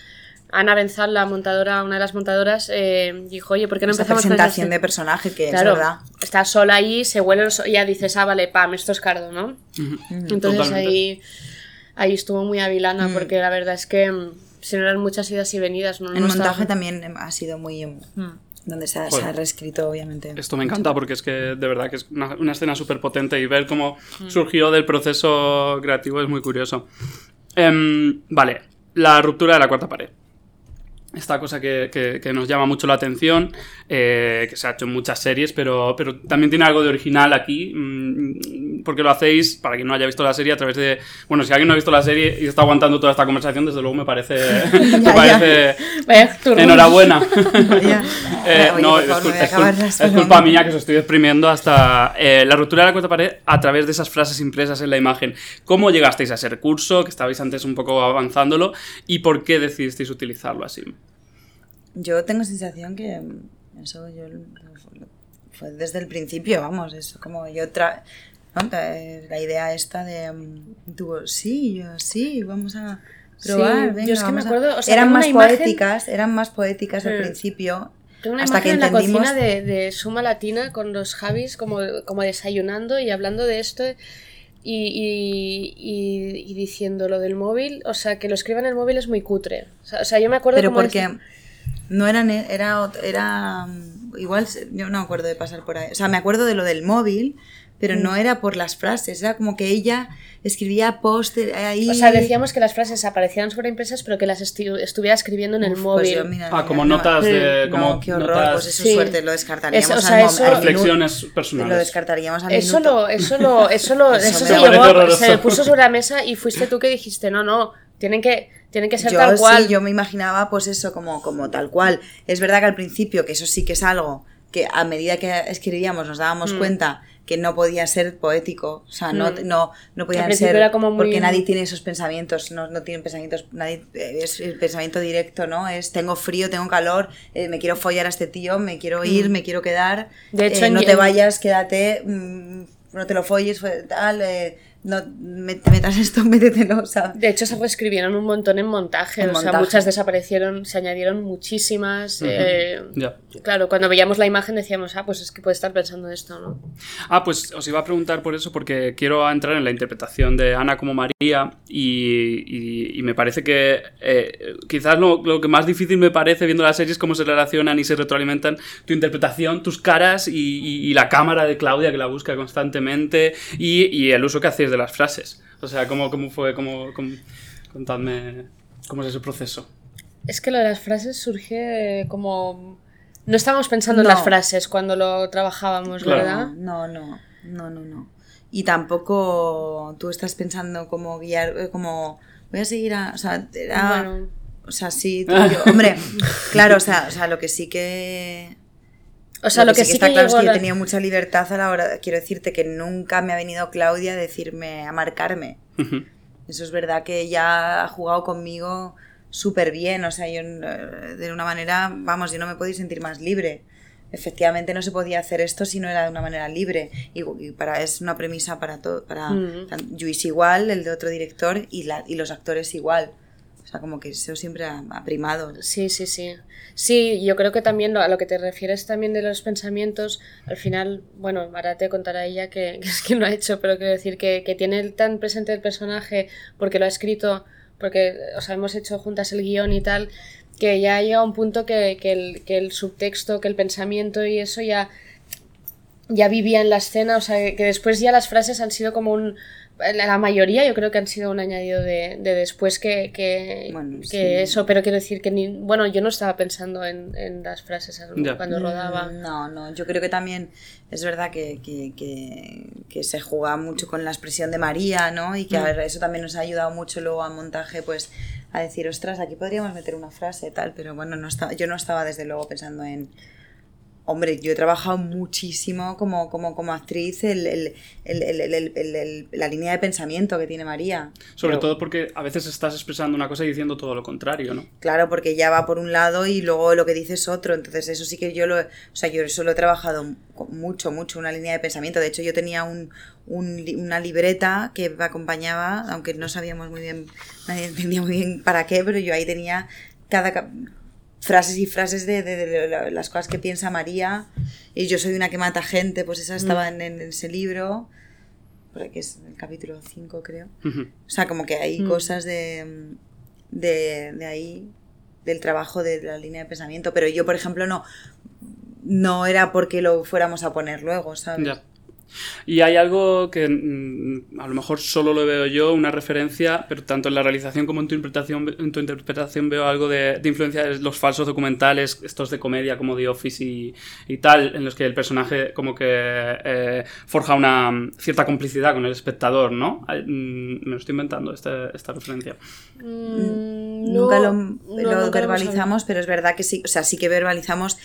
Ana Benzal, la montadora, una de las montadoras, eh, dijo, oye, ¿por qué no esa empezamos presentación esta- de personaje que Claro, es verdad está sola ahí, se huele, y ya dices, ah, vale, pam, esto es cardo, ¿no? Entonces Totalmente. ahí, ahí estuvo muy avilana Mm. porque la verdad es que mm, si no eran muchas idas y venidas, no, el no montaje estaba- también ha sido muy Mm. Donde se ha, se ha reescrito, obviamente. Esto me encanta porque es que de verdad que es una, una escena súper potente y ver cómo surgió del proceso creativo es muy curioso. Em, vale, la ruptura de la cuarta pared. Esta cosa que, que- que nos llama mucho la atención, eh, que se ha hecho en muchas series, pero, pero también tiene algo de original aquí, mm, porque lo hacéis, para quien no haya visto la serie, a través de... Bueno, si alguien no ha visto la serie y está aguantando toda esta conversación, desde luego me parece... me Ya, parece Vaya turno. Enhorabuena. Eh, Oye, no, es, favor, cul- culpa mía que os estoy exprimiendo hasta eh, la ruptura de la cuarta pared a través de esas frases impresas en la imagen. ¿Cómo llegasteis a ese curso, que estabais antes un poco avanzándolo, y por qué decidisteis utilizarlo así? Yo tengo sensación que mm, eso yo fue desde el principio, vamos, es como yo tra ¿no? La idea esta de mm, tú, sí, yo sí, vamos a probar, yo venga, es que me vamos a-". acuerdo, o sea, eran más imagen- poéticas, eran más poéticas al Mm. principio. Tengo una hasta imagen que en la cocina de, de Suma Latina con los Javis como, como desayunando y hablando de esto y, y, y- y diciendo lo del móvil, o sea, que lo escriban en el móvil es muy cutre. O sea, o sea, yo me acuerdo pero como porque no eran era ot- era mm, igual yo no me acuerdo de pasar por ahí o sea me acuerdo de lo del móvil pero Mm. no era por las frases era como que ella escribía post ahí O sea, decíamos que las frases aparecían sobreimpresas, pero que las estu- estuviera escribiendo en el Uf, móvil. pues yo, mira, Ah, mira, como no, notas de... no, Como qué horror, notas- pues eso Sí. suerte, lo descartaríamos Eso, o al sea, mom- eso- al Reflexiones personales. Lo descartaríamos al Eso minuto. lo, eso lo, eso lo, Eso eso se llevó, se puso sobre la mesa y fuiste tú que dijiste, no, no, tienen que, tienen que ser yo tal cual. sí, yo me imaginaba pues eso como, como tal cual. Es verdad que al principio, que eso sí que es algo que a medida que escribíamos nos Mm. dábamos cuenta que no podía ser poético, o sea, no, no, no podían ser, era como muy- porque nadie tiene esos pensamientos, no, no tienen pensamientos, nadie, eh, es el pensamiento directo, ¿no? Es tengo frío, tengo calor, eh, me quiero follar a este tío, me quiero ir, me quiero quedar, Mm. De hecho, eh, no te vayas, quédate, mm, no te lo folles, tal, eh, no me- te metas esto, métetelo, o sea, De hecho, se reescribieron un montón en montaje. En o sea, muchas desaparecieron, se añadieron muchísimas. eh. Claro, cuando veíamos la imagen decíamos, ah, pues es que puede estar pensando esto, ¿no? Ah, pues os iba a preguntar por eso, porque quiero entrar en la interpretación de Ana como María y, y- y me parece que eh, quizás lo, lo que más difícil me parece viendo la serie es cómo se relacionan y se retroalimentan tu interpretación, tus caras y, y- y la cámara de Claudia que la busca constantemente y, y el uso que hacéis de las frases. O sea, ¿cómo, cómo fue? ¿Cómo, cómo- contadme cómo es ese proceso. Es que lo de las frases surge como... No estábamos pensando en No. las frases cuando lo trabajábamos, Claro. ¿verdad? No, no, no, no, no. Y tampoco tú estás pensando cómo guiar, eh, como voy a seguir a, o sea, era, Bueno. o sea, sí, tú y yo- hombre, claro, o sea, o sea, lo que sí que O sea, lo, que, sí está que claro es que yo la- tenía mucha libertad a la hora, quiero decirte que nunca me ha venido Claudia a decirme, a marcarme. Ujú. Eso es verdad que ella ha jugado conmigo súper bien, o sea, yo eh, de una manera, vamos, yo no me podía sentir más libre. Efectivamente no se podía hacer esto si no era de una manera libre y, y para es una premisa para todo, para Mm. tan- Luis igual, el de otro director y, la, y los actores igual. Sea, como que eso siempre ha, primado. Sí, sí, sí. Sí, yo creo que también a lo que te refieres también de los pensamientos, al final, bueno, ahora te contará ella que, que es quien lo ha hecho, pero quiero decir que, que tiene tan presente el personaje porque lo ha escrito, porque, o sea, hemos hecho juntas el guion y tal, que ya llega un punto que, que el, que el subtexto, que el pensamiento y eso ya, ya vivía en la escena, o sea, que después ya las frases han sido como un... La mayoría yo creo que han sido un añadido de, de después que, que, Bueno, que sí. eso, pero quiero decir que ni, bueno, yo no estaba pensando en, en las frases cuando rodaba. Mm, No, no, yo creo que también es verdad que, que, que, que se juega mucho con la expresión de María, ¿no? Y que a Mm. ver, eso también nos ha ayudado mucho luego a montaje, pues a decir, ostras, aquí podríamos meter una frase tal, pero bueno, no estaba, yo no estaba desde luego pensando en... Hombre, yo he trabajado muchísimo como, como, como actriz el, el- el- la línea de pensamiento que tiene María. Sobre Pero- todo porque a veces estás expresando una cosa y diciendo todo lo contrario, ¿no? Claro, porque ya va por un lado y luego lo que dice es otro. Entonces, eso sí que yo lo. O sea, yo eso lo he trabajado mucho, mucho, una línea de pensamiento. De hecho, yo tenía un, una libreta que me acompañaba, aunque no sabíamos muy bien, nadie entendía muy bien para qué, pero yo ahí tenía cada. Frases y frases de, de- de la- las cosas que piensa María y yo soy una que mata gente pues esa estaba en, en ese libro por aquí es el capítulo 5 creo o sea, como que hay Mm. cosas de, de, de ahí del trabajo de la línea de pensamiento. Pero yo, por ejemplo, no, no era porque lo fuéramos a poner luego, ¿sabes? Ya. Y hay algo que mm, a lo mejor solo lo veo yo, una referencia, pero tanto en la realización como en tu interpretación, en tu interpretación veo algo de, de influencia de los falsos documentales, estos de comedia como The Office y, y tal, en los que el personaje como que eh, forja una mm, cierta complicidad con el espectador, ¿no? Mm, Me lo estoy inventando este- esta referencia. Mm, nunca no, lo, no, lo nunca verbalizamos, pero es verdad que sí, o sea, sí que verbalizamos.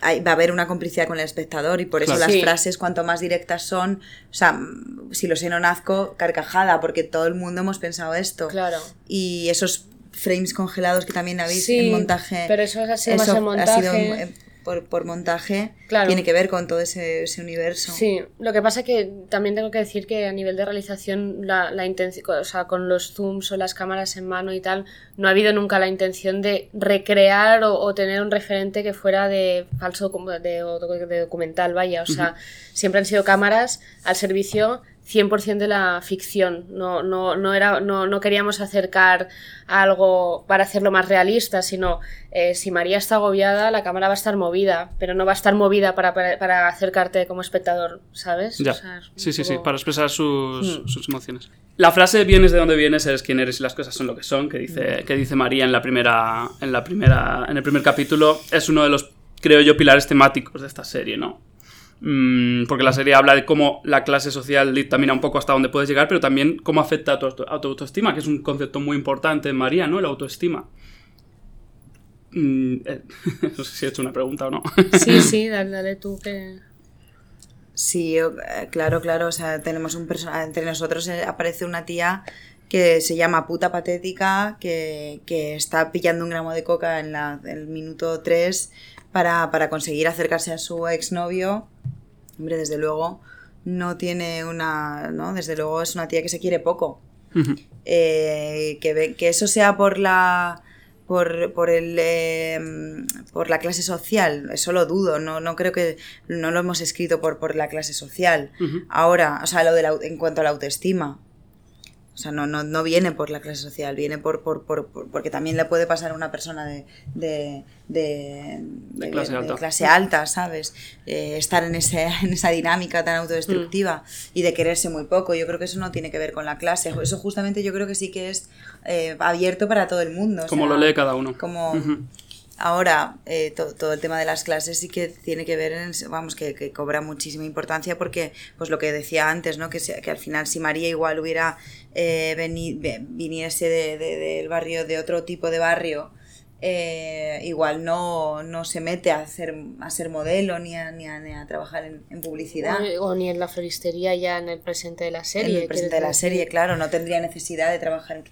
Hay- va a haber una complicidad con el espectador y por eso Claro. las Sí. frases cuanto más directas son, o sea, mm, si lo sé no nazco, carcajada, porque todo el mundo hemos pensado esto. Claro. Y esos frames congelados que también habéis Sí, en montaje. pero eso ha sido más en montaje. eh, por, por montaje, Claro. tiene que ver con todo ese, ese universo. Sí, lo que pasa que también tengo que decir que a nivel de realización, la, la intenci- o sea, con los zooms o las cámaras en mano y tal, no ha habido nunca la intención de recrear o, o tener un referente que fuera de falso de, de documental, vaya. O sea, siempre han sido cámaras al servicio 100% de la ficción. No, no, no, era, no, no queríamos acercar algo para hacerlo más realista, sino eh, si María está agobiada, la cámara va a estar movida, pero no va a estar movida para, para, para acercarte como espectador, ¿sabes? Ya. O sea, es un Sí, sí, sí, para expresar sus, Mm. sus emociones. La frase vienes de donde vienes, eres quien eres y las cosas son lo que son, que dice, que dice María en la primera. en la primera. en el primer capítulo, es uno de los, creo yo, pilares temáticos de esta serie, ¿no? Mm, porque la serie habla de cómo la clase social dictamina un poco hasta dónde puedes llegar, pero también cómo afecta a tu, auto- a tu autoestima, que es un concepto muy importante en María, ¿no? La autoestima. Mm, eh, no sé si he hecho una pregunta o no. Sí, sí, dale, dale tú que... Sí, eh, claro, claro. O sea, tenemos un personaje. Entre nosotros eh, aparece una tía que se llama puta patética, que, que está pillando un gramo de coca en la- el minuto 3 para, para conseguir acercarse a su exnovio. Hombre, desde luego no tiene una. ¿no? Desde luego es una tía que se quiere poco. Eh, que, que eso sea por la por, por el eh, por la clase social eso lo dudo no, no creo que no lo hemos escrito por, por la clase social ahora o sea lo de la- en cuanto a la autoestima sea, no, no, no viene por la clase social, viene por, por, por- por- porque también le puede pasar a una persona de, de, de, de- clase alta. clase alta, ¿sabes? Eh, estar en, ese, en esa dinámica tan autodestructiva y de quererse muy poco. Yo creo que eso no tiene que ver con la clase. Eso justamente yo creo que sí que es eh, abierto para todo el mundo. o Como sea, lo lee cada uno. Como. Ahora, eh, to- todo el tema de las clases sí que tiene que ver, en, vamos, que, que cobra muchísima importancia porque, pues lo que decía antes, ¿no? Que, se- que al final si María igual hubiera eh, veni- ve- viniese de- de- del barrio, de otro tipo de barrio, eh, igual no, no se mete a, hacer, a ser modelo ni a, ni a, ni a trabajar en, en publicidad. O, o ni en la floristería ya en el presente de la serie. en el presente de la serie, claro, no tendría necesidad de trabajar en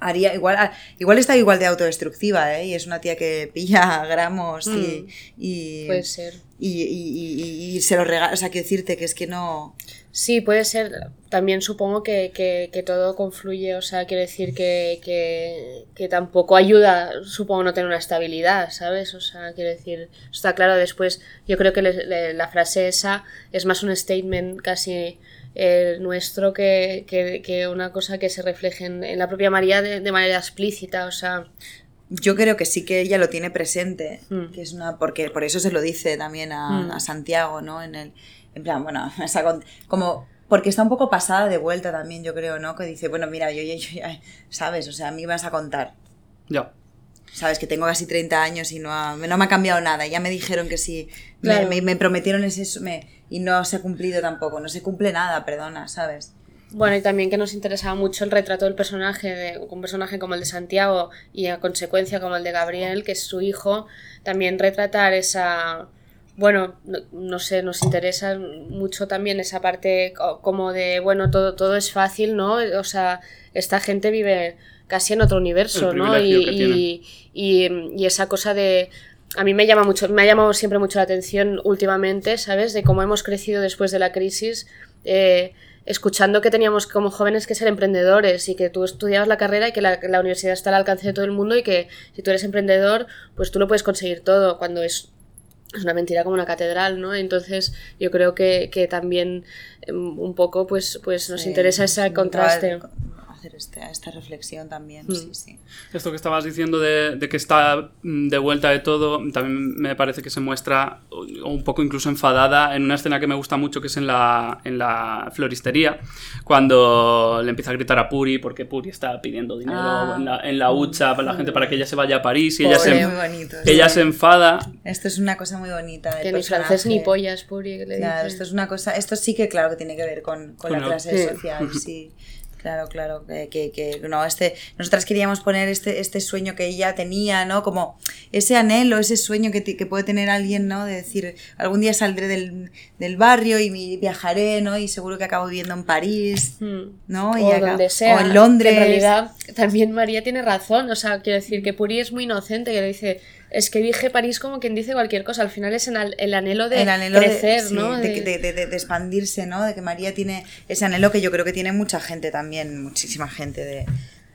haría igual ah, igual está igual de autodestructiva ¿eh? y es una tía que pilla gramos y, y, Puede ser. y, y- y- y se lo regala o sea quiero decirte que es que no Sí, puede ser. También supongo que, que- que todo confluye, o sea, quiero decir que, que, que tampoco ayuda, supongo, no tener una estabilidad, ¿sabes? O sea, quiero decir, está claro, después yo creo que le- le- la frase esa es más un statement casi eh, nuestro que, que- que una cosa que se refleje en, en la propia María de, de manera explícita, o sea, yo creo que sí que ella lo tiene presente Mm. que es una porque por eso se lo dice también a, Mm. a Santiago no en el en plan bueno esa con- como porque está un poco pasada de vuelta también yo creo no que dice bueno mira yo, yo, yo ya sabes o sea a mí me vas a contar Ya. Sabes que tengo casi 30 años y no, ha- no me ha cambiado nada. Ya me dijeron que sí. me- Claro. Me, me prometieron ese me, y no se ha cumplido tampoco. No se cumple nada, perdona, ¿sabes? Bueno, y también que nos interesaba mucho el retrato del personaje, de un personaje como el de Santiago y a consecuencia como el de Gabriel, que es su hijo, también retratar esa, bueno, no, no sé, nos interesa mucho también esa parte co- como de, bueno, todo, todo es fácil, ¿no? O sea, esta gente vive casi en otro universo, ¿no? Y, y, y- y esa cosa de... A mí me llama mucho, me ha llamado siempre mucho la atención últimamente, ¿sabes? De cómo hemos crecido después de la crisis, eh, escuchando que teníamos como jóvenes que ser emprendedores y que tú estudiabas la carrera y que la, la universidad está al alcance de todo el mundo y que si tú eres emprendedor, pues tú lo puedes conseguir todo, cuando es, es una mentira como una catedral, ¿no? Entonces yo creo que, que también em, un poco pues, pues nos Sí, interesa ese contraste. Hacer este, esta reflexión también, Hmm. sí, sí. Esto que estabas diciendo de, de que está mm, de vuelta de todo, también me parece que se muestra un poco incluso enfadada en una escena que me gusta mucho, que es en la, en la floristería, cuando le empieza a gritar a Puri, porque Puri está pidiendo dinero Ah. en, la, en la hucha para la gente para que ella se vaya a París y ella, se, bonito, ella sí. se enfada. Esto es una cosa muy bonita. del Que ni francés ni pollas, Puri, que le Claro, dice. esto es una cosa, esto sí que claro que tiene que ver con, con Con la el- clase Sí. social, sí. Claro, claro, que, que, que, no, este, nosotras queríamos poner este, este sueño que ella tenía, ¿no? Como ese anhelo, ese sueño que, que puede tener alguien, ¿no? De decir, algún día saldré del, del barrio y viajaré, ¿no? Y seguro que acabo viviendo en París, Hmm. ¿no? Y o acá- donde sea. O en Londres. En realidad, también María tiene razón. O sea, quiero decir que Puri es muy inocente, que le dice, es que dije París como quien dice cualquier cosa. Al final es el anhelo de el anhelo de- crecer, sí, ¿no? de, De- de- de- de- de expandirse, ¿no? De que María tiene ese anhelo que yo creo que tiene mucha gente también, muchísima gente de,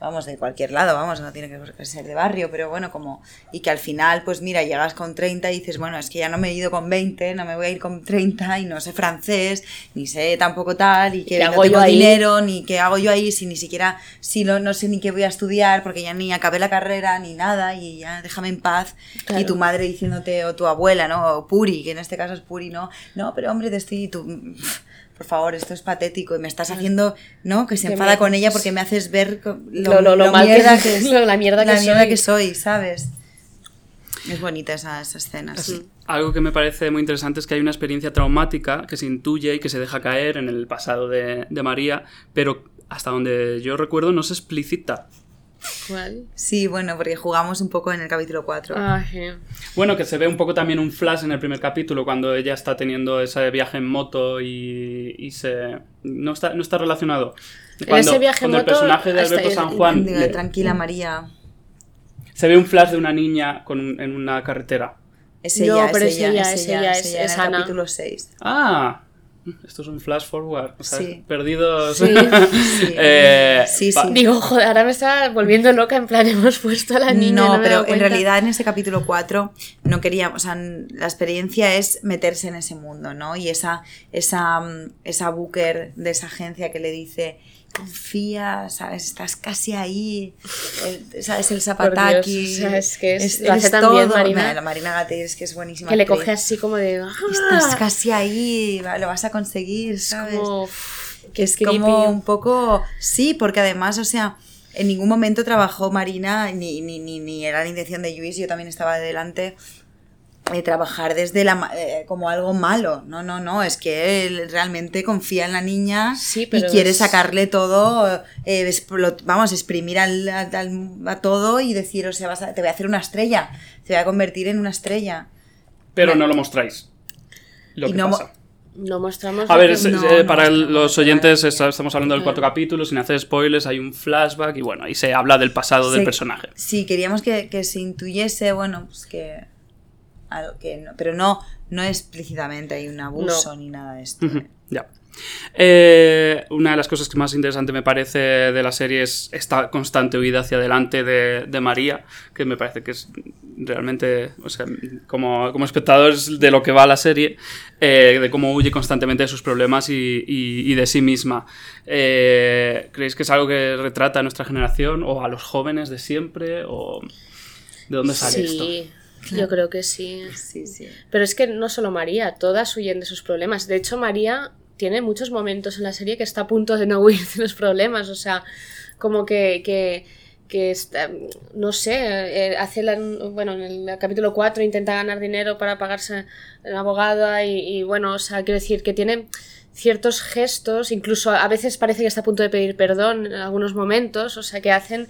vamos, de cualquier lado, vamos, no tiene que ser de barrio, pero bueno, como, y que al final, pues mira, llegas con 30 y dices, bueno, es que ya no me he ido con 20, no me voy a ir con 30 y no sé francés, ni sé tampoco tal, y que ¿Qué no hago tengo yo ahí? dinero, ni qué hago yo ahí, si ni siquiera, si no, no sé ni qué voy a estudiar, porque ya ni acabé la carrera, ni nada, y ya déjame en paz, y tu madre diciéndote, o tu abuela, ¿no? O Puri, que en este caso es Puri, ¿no? No, pero hombre, te estoy. Tú, por favor, esto es patético y me estás haciendo, ¿no? Que se Que enfada me- con ella porque me haces ver Lo- lo- lo mal que- mierda que, es, lo- la mierda que soy. que soy, ¿sabes? Es bonita esa, esa escena, sí. Algo que me parece muy interesante es que hay una experiencia traumática que se intuye y que se deja caer en el pasado de, de María, pero hasta donde yo recuerdo no se explicita. ¿Cuál? Sí, bueno, porque jugamos un poco en el capítulo 4. Ah, sí. Bueno, que se ve un poco también un flash en el primer capítulo cuando ella está teniendo ese viaje en moto y, y se... No está, no está relacionado. Cuando, ese viaje en cuando moto el personaje de Alberto San Juan Digo, le- Tranquila, María. se ve un flash de una niña con un- en una carretera. Es No, ella, pero es es ella, ella, es es ella, ella, es es- ella en es el Ana. capítulo 6. Ah, esto es un flash forward. O sea, Sí. perdidos. Sí. Sí. Eh, Sí. Digo, joder, ahora me está volviendo loca, en plan, hemos puesto a la niña. No, No, pero en realidad en ese capítulo 4 no queríamos, o sea, la experiencia es meterse en ese mundo, ¿no? Y esa, esa, mm, esa booker de esa agencia que le dice, confía, ¿sabes? Estás casi ahí, el- ¿sabes? El zapataki. O sea, es que es- lo eres hace todo. Marina. Mira, La Marina Gate es que es buenísima. Que le coge así como de. ¡ah! Estás casi ahí, lo vas a conseguir, ¿sabes? Como, que es creepy. como un poco sí porque además o sea en ningún momento trabajó Marina ni, ni, ni, ni era la intención de Luis yo también estaba delante eh, trabajar desde la ma- eh, como algo malo no no no es que él realmente confía en la niña Sí, y pero quiere es- sacarle todo eh, explot- vamos exprimir al, al- a todo y decir o sea vas a- te voy a hacer una estrella te voy a convertir en una estrella pero no lo mostráis. Lo Y que no pasa. No mostramos. A ver, que- es- no, eh, no para el- los oyentes es- estamos hablando del cuarto capítulo, sin hacer spoilers, hay un flashback y bueno, ahí se habla del pasado del personaje. Sí, queríamos que, que se intuyese, bueno, pues que. Algo que no- pero no, no explícitamente hay un abuso No. ni nada de esto. Ya. Eh, una de las cosas que más interesante me parece de la serie es esta constante huida hacia adelante de, de María, que me parece que es realmente, o sea, como, como espectador es de lo que va la serie, eh, de cómo huye constantemente de sus problemas y, y- y de sí misma. Eh, ¿Creéis que es algo que retrata a nuestra generación o a los jóvenes de siempre? ¿O de dónde sale esto? Yo creo que sí. Sí, sí. Pero es que no solo María, todas huyen de sus problemas. De hecho, María tiene muchos momentos en la serie que está a punto de no huir de los problemas. O sea, como que, que, que está- no sé, eh, hace la- bueno, en el capítulo 4 intenta ganar dinero para pagarse una abogada y, y, bueno, o sea, quiero decir que tiene ciertos gestos, incluso a veces parece que está a punto de pedir perdón en algunos momentos, o sea, que hacen...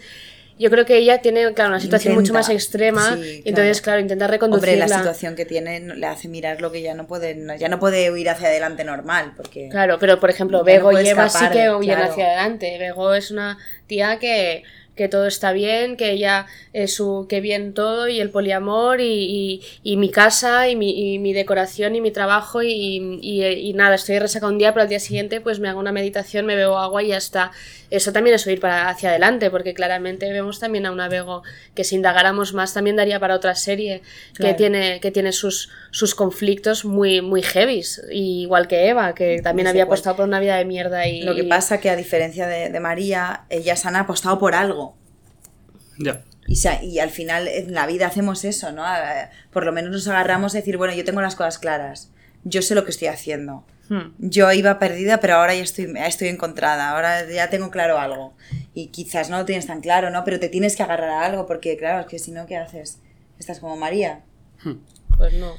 Yo creo que ella tiene, claro, una situación mucho Intenta, más extrema sí, y entonces, claro, intenta Hombre, reconducirla. la situación que tiene le hace mirar lo que ya no puede, no- ya no puede huir hacia adelante normal, porque Claro, pero por ejemplo, Ya no Bego y Eva sí escapar, que huyen claro. hacia adelante. Bego es una tía que que todo está bien, que ella, eh, su, que bien todo y el poliamor y, y, mi casa y mi, y mi, decoración y mi trabajo y, y, nada, estoy resaca un día, pero al día siguiente pues me hago una meditación, me bebo agua y ya está. Eso también es ir para hacia adelante, porque claramente vemos también a una Bego que si indagáramos más también daría para otra serie que tiene, que tiene sus, sus conflictos muy, muy heavies, igual que Eva, que también había apostado por una vida de mierda y... Lo que pasa que a diferencia de, de María, ellas han apostado por algo y, y, al final en la vida hacemos eso, ¿no? Por lo menos nos agarramos a decir, bueno, yo tengo las cosas claras, yo sé lo que estoy haciendo. Hmm. Yo iba perdida, pero ahora ya estoy, estoy encontrada, ahora ya tengo claro algo. Y quizás no lo tienes tan claro, ¿no? Pero te tienes que agarrar a algo, porque claro, es que si no, ¿qué haces? ¿Estás como María? Hmm. Pues no.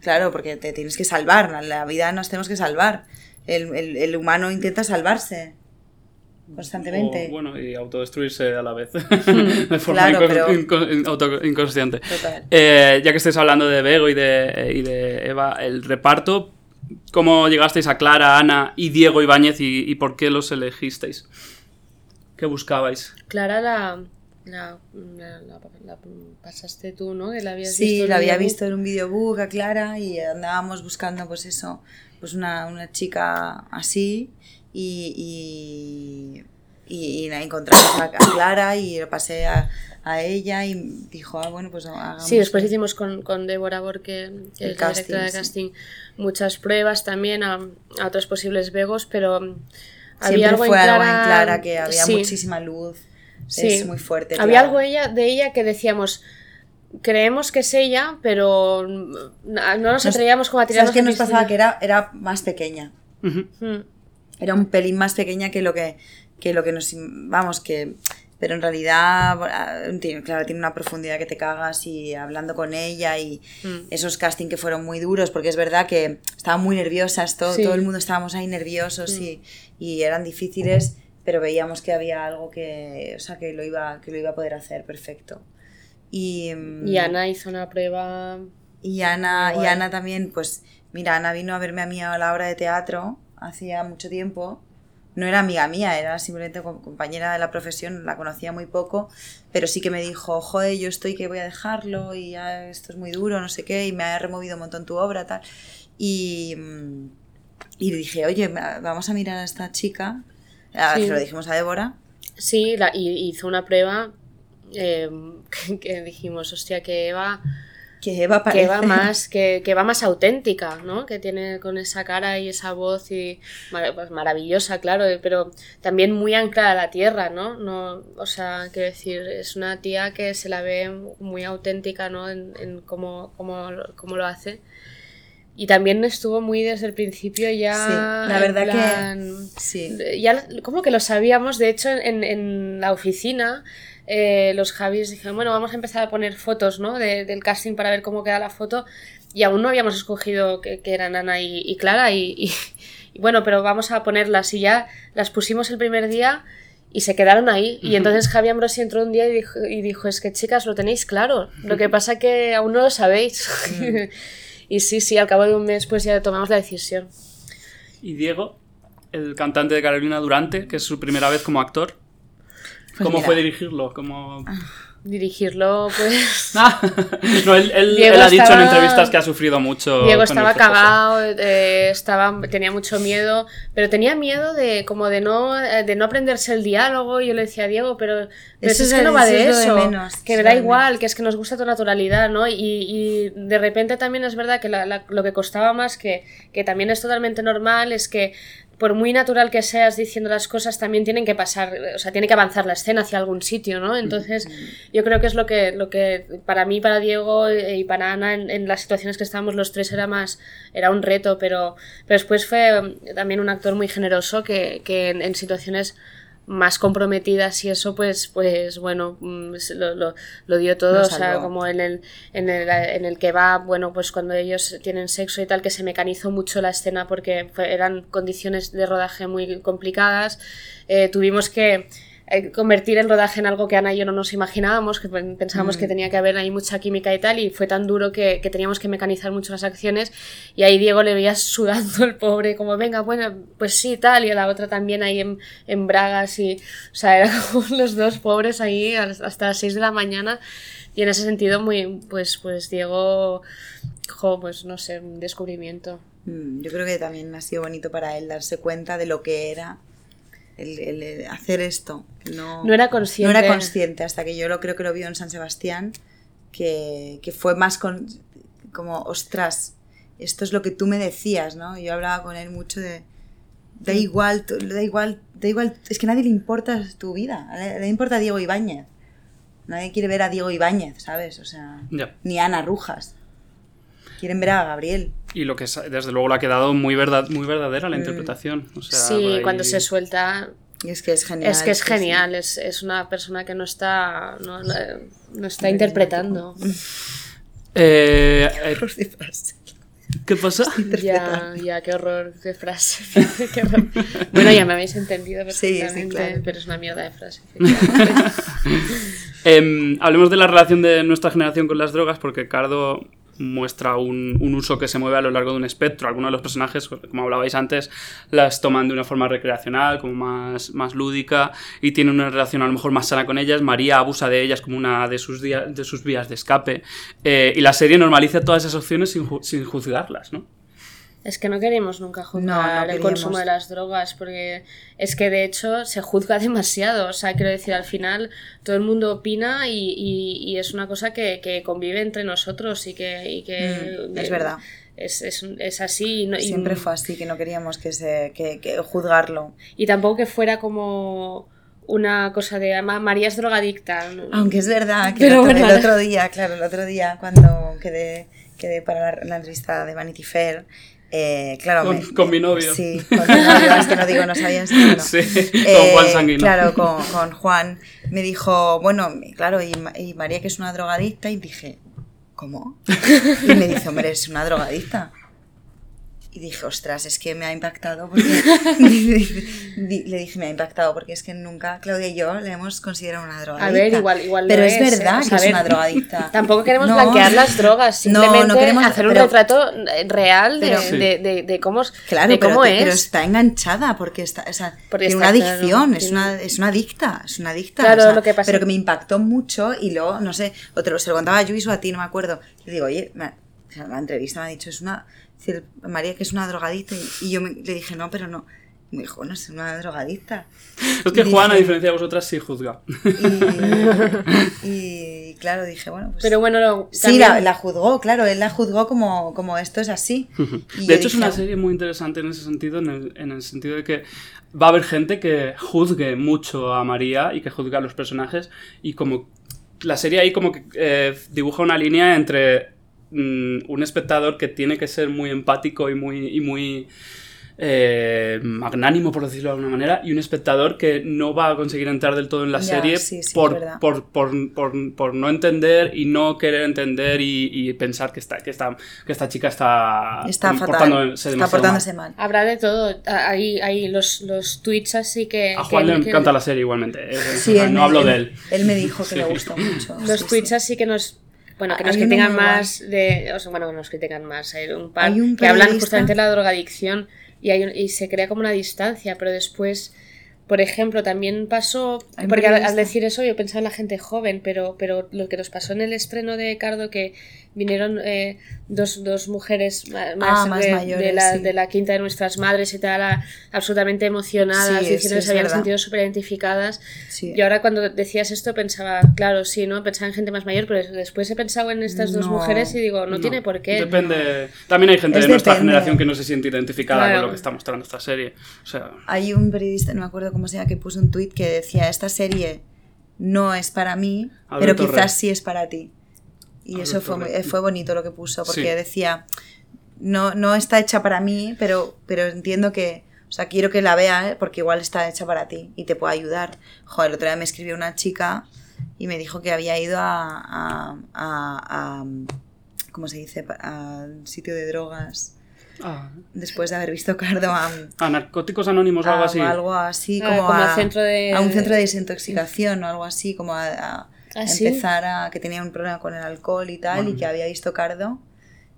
Claro, porque te tienes que salvar, la vida nos tenemos que salvar. El, el, el humano intenta salvarse constantemente. bueno, y autodestruirse a la vez, de forma inconsciente. Eh, ya que estáis hablando de Bego y de, y de Eva, el reparto, ¿cómo llegasteis a Clara, Ana y Diego Ibáñez y, y por qué los elegisteis? ¿Qué buscabais? Clara la, la, la, pasaste tú, ¿no? la sí, la había visto en un videobook a Clara y andábamos buscando, pues eso, pues una, una chica así y, y, y, encontramos a, Clara y lo pasé a, a, ella y dijo, ah, bueno, pues hagamos... Sí, después hicimos con, con Débora Borque, que es la directora de casting, muchas pruebas también a, a, otros posibles vegos, pero había algo, fue en Clara, algo en Clara que había muchísima luz, sí. es muy fuerte. Había algo ella, de ella que decíamos creemos que es ella, pero no nos atrevíamos como a tirarnos. ¿Sabes qué nos pasaba? Que era, era más pequeña era un pelín más pequeña que lo que, que lo que nos... Vamos, que... Pero en realidad, claro, tiene una profundidad que te cagas y hablando con ella y mm. esos casting que fueron muy duros, porque es verdad que estaban muy nerviosas, todo, todo el mundo estábamos ahí nerviosos y, y, eran difíciles, pero veíamos que había algo que, o sea, que lo iba, que lo iba a poder hacer perfecto. Y, y Ana hizo una prueba... Y Ana, y Ana también, pues, mira, Ana vino a verme a mí a la obra de teatro hacía mucho tiempo. No era amiga mía, era simplemente compañera de la profesión, la conocía muy poco, pero sí que me dijo, joder, yo estoy que voy a dejarlo y ya esto es muy duro, no sé qué, y me ha removido un montón tu obra, tal. Y, y dije, oye, vamos a mirar a esta chica. A lo dijimos a Débora. Sí, y hizo una prueba eh, que, dijimos, hostia, que Eva que va, que va más que, que, va más auténtica no que tiene con esa cara y esa voz y pues maravillosa claro pero también muy anclada a la tierra no no o sea quiero decir es una tía que se la ve muy auténtica no en, en cómo, cómo, cómo, lo hace. Y también estuvo muy desde el principio ya sí, la verdad que sí. ya como que lo sabíamos de hecho en, en la oficina eh, los Javis dijeron, bueno, vamos a empezar a poner fotos ¿no? del casting para ver cómo queda la foto. Y aún no habíamos escogido que, eran Ana y, Clara. Y, bueno, pero vamos a ponerlas. Y ya las pusimos el primer día y se quedaron ahí. Y entonces Javi Ambrosi entró un día y dijo, y dijo, es que chicas, lo tenéis claro. Lo que pasa que aún no lo sabéis. y sí, sí, al cabo de un mes pues ya tomamos la decisión. ¿Y Diego, el cantante de Carolina Durante, que es su primera vez como actor? Pues ¿Cómo fue dirigirlo? ¿Cómo... Dirigirlo, pues. Ah, no, él, ha dicho en entrevistas que ha sufrido mucho. Diego estaba cagado, eh, estaba, tenía mucho miedo, pero tenía miedo de como de no, eh, de no aprenderse el diálogo. Y yo le decía a Diego, pero, eso es, que no va de eso, que me da igual, que es que nos gusta tu naturalidad, ¿no? Y, y de repente también es verdad que lo que costaba más, que, que también es totalmente normal, es que por muy natural que seas diciendo las cosas, también tienen que pasar, o sea, tiene que avanzar la escena hacia algún sitio, ¿no? Entonces, yo creo que es lo que, lo que para mí, para Diego y para Ana, en, las situaciones que estábamos los tres era más, era un reto, pero, pero después fue también un actor muy generoso que, que en situaciones más comprometidas y eso, pues, pues bueno, mm, lo, lo, dio todo, o sea, como en el, en, el, en el que va, bueno, pues cuando ellos tienen sexo y tal, que se mecanizó mucho la escena porque eran condiciones de rodaje muy complicadas, eh, tuvimos que eh, convertir el rodaje en algo que Ana y yo no nos imaginábamos, que pensábamos que tenía que haber ahí mucha química y tal, y fue tan duro que, que, teníamos que mecanizar mucho las acciones, y ahí Diego le veía sudando el pobre, como venga, bueno, pues sí, tal, y a la otra también ahí en, en bragas, y, o sea, eran como los dos pobres ahí hasta las 6 de la mañana, y en ese sentido, muy, pues, pues Diego, jo, pues no sé, un descubrimiento. Mm, yo creo que también ha sido bonito para él darse cuenta de lo que era el, hacer esto. No, no, era consciente. No era consciente hasta que yo lo creo que lo vio en San Sebastián, que, que fue más con, como, ostras, esto es lo que tú me decías, ¿no? Yo hablaba con él mucho de, da igual, da igual, da igual, es que a nadie le importa tu vida, le importa a Diego Ibáñez. Nadie quiere ver a Diego Ibáñez, ¿sabes? O sea, ni a Ana Rujas. Quieren ver a Gabriel. Y lo que desde luego le ha quedado muy, verdad, muy verdadera la mm. interpretación. sí, cuando se suelta. es que es genial. Es que es genial, es, es, una persona que no está, no, no está interpretando. Eh, eh, ¿Qué pasa? Ya, ya, qué horror de frase. Bueno, ya me habéis entendido perfectamente, pero es una mierda de frase. eh, hablemos de la relación de nuestra generación con las drogas, porque Cardo muestra un, uso que se mueve a lo largo de un espectro. Algunos de los personajes, como hablabais antes, las toman de una forma recreacional, como más, más lúdica, y tienen una relación a lo mejor más sana con ellas. María abusa de ellas como una de sus, de sus vías de escape. Eh, y la serie normaliza todas esas opciones sin, sin juzgarlas, ¿no? Es que no queremos nunca juzgar el consumo de las drogas, porque es que de hecho se juzga demasiado. O sea, quiero decir, al final todo el mundo opina y, y, es una cosa que, que, convive entre nosotros y que. Y que mm, es verdad. Es, es, es así. Y Siempre fue así, que no queríamos que se, que, que juzgarlo. Y tampoco que fuera como una cosa de María es drogadicta. Aunque es verdad que el, otro, día, claro, el otro día cuando quedé, quedé para la, la entrevista de Vanity Fair eh, claro, con, mi novio. Sí, con mi novio, es que no digo, no sabías que Sí, con Juan eh, Sanguino. Claro, con, con, Juan. Me dijo, bueno, claro, y, y, María que es una drogadicta, y dije, ¿cómo? Y me dice, hombre, es una drogadicta. Y dije, ostras, es que me ha impactado porque... le dije, me ha impactado porque es que nunca Claudia y yo le hemos considerado una drogadicta. A ver, igual, igual Pero es, es verdad que es una drogadicta. Tampoco queremos blanquear las drogas, simplemente no, no queremos, hacer un retrato real de, de, de, de, cómo, claro, de cómo pero, es. pero está enganchada porque está, o sea, porque tiene una adicción, claro, es, una, es una adicta, es una adicta. Claro, o sea, lo que pasa. Pero que me impactó mucho y luego, no sé, o te lo, se lo contaba a Luis o a ti, no me acuerdo. Y digo, oye, me, la entrevista me ha dicho, es una decir, María que es una drogadicta y, yo me, le dije, no, pero no. Y me dijo, no, es una drogadicta. Es que Juan, a diferencia de vosotras, sí juzga. Y, y claro, dije, bueno, pues... Pero bueno, lo, Sí, la, la, juzgó, claro, él la juzgó como, como esto es así. Y de hecho, dije, es una serie muy interesante en ese sentido, en el, en el sentido de que va a haber gente que juzgue mucho a María y que juzgue a los personajes y como la serie ahí como que eh, dibuja una línea entre Mm, un espectador que tiene que ser muy empático y muy, y muy eh, magnánimo, por decirlo de alguna manera, y un espectador que no va a conseguir entrar del todo en la ya, serie sí, sí, por, por, por, por, no entender y no querer entender y, y pensar que esta, que, esta, que esta chica está, está portándose, está portándose mal. mal. Habrá de todo. Hay, hay los, los tweets así que... A Juan que, le encanta que... la serie igualmente. Eh, no hablo él, de él. Él me dijo que le gustó mucho. Los tweets así que nos bueno, que nos hay critican más de. O sea, bueno, que nos critican más. Hay un par hay un que hablan justamente de la drogadicción y, hay un, y se crea como una distancia, pero después. Por ejemplo, también pasó, porque al, al, decir eso yo pensaba en la gente joven, pero, pero lo que nos pasó en el estreno de Cardo, que vinieron eh, dos, dos, mujeres más, ah, más de, mayores, de, la, sí. de, la, quinta de nuestras madres y tal, a, absolutamente emocionadas, sí, diciendo sí, que se habían verdad. sentido súper identificadas. Y ahora cuando decías esto pensaba, claro, sí, ¿no? Pensaba en gente más mayor, pero después he pensado en estas dos no, mujeres y digo, no, no, tiene por qué. Depende. También hay gente es de nuestra depende. generación que no se siente identificada claro. con lo que está mostrando esta serie. O sea... Hay un periodista, no me acuerdo cómo se llama, que puso un tuit que decía, esta serie no es para mí, Alberto pero quizás Rey. sí es para ti. Y eso fue, fue bonito lo que puso, porque Sí. decía, no, no está hecha para mí, pero, pero entiendo que, o sea, quiero que la vea, ¿eh? porque igual está hecha para ti y te puede ayudar. Joder, el otro día me escribió una chica y me dijo que había ido a, a, a, a ¿cómo se dice? Al sitio de drogas. Ah. después de haber visto Cardo a, A narcóticos anónimos o algo a así. algo así Ah, como, a, a centro de- a un centro de desintoxicación o algo así, como a, a ¿Ah, sí? empezar a que tenía un problema con el alcohol y tal y que había visto Cardo.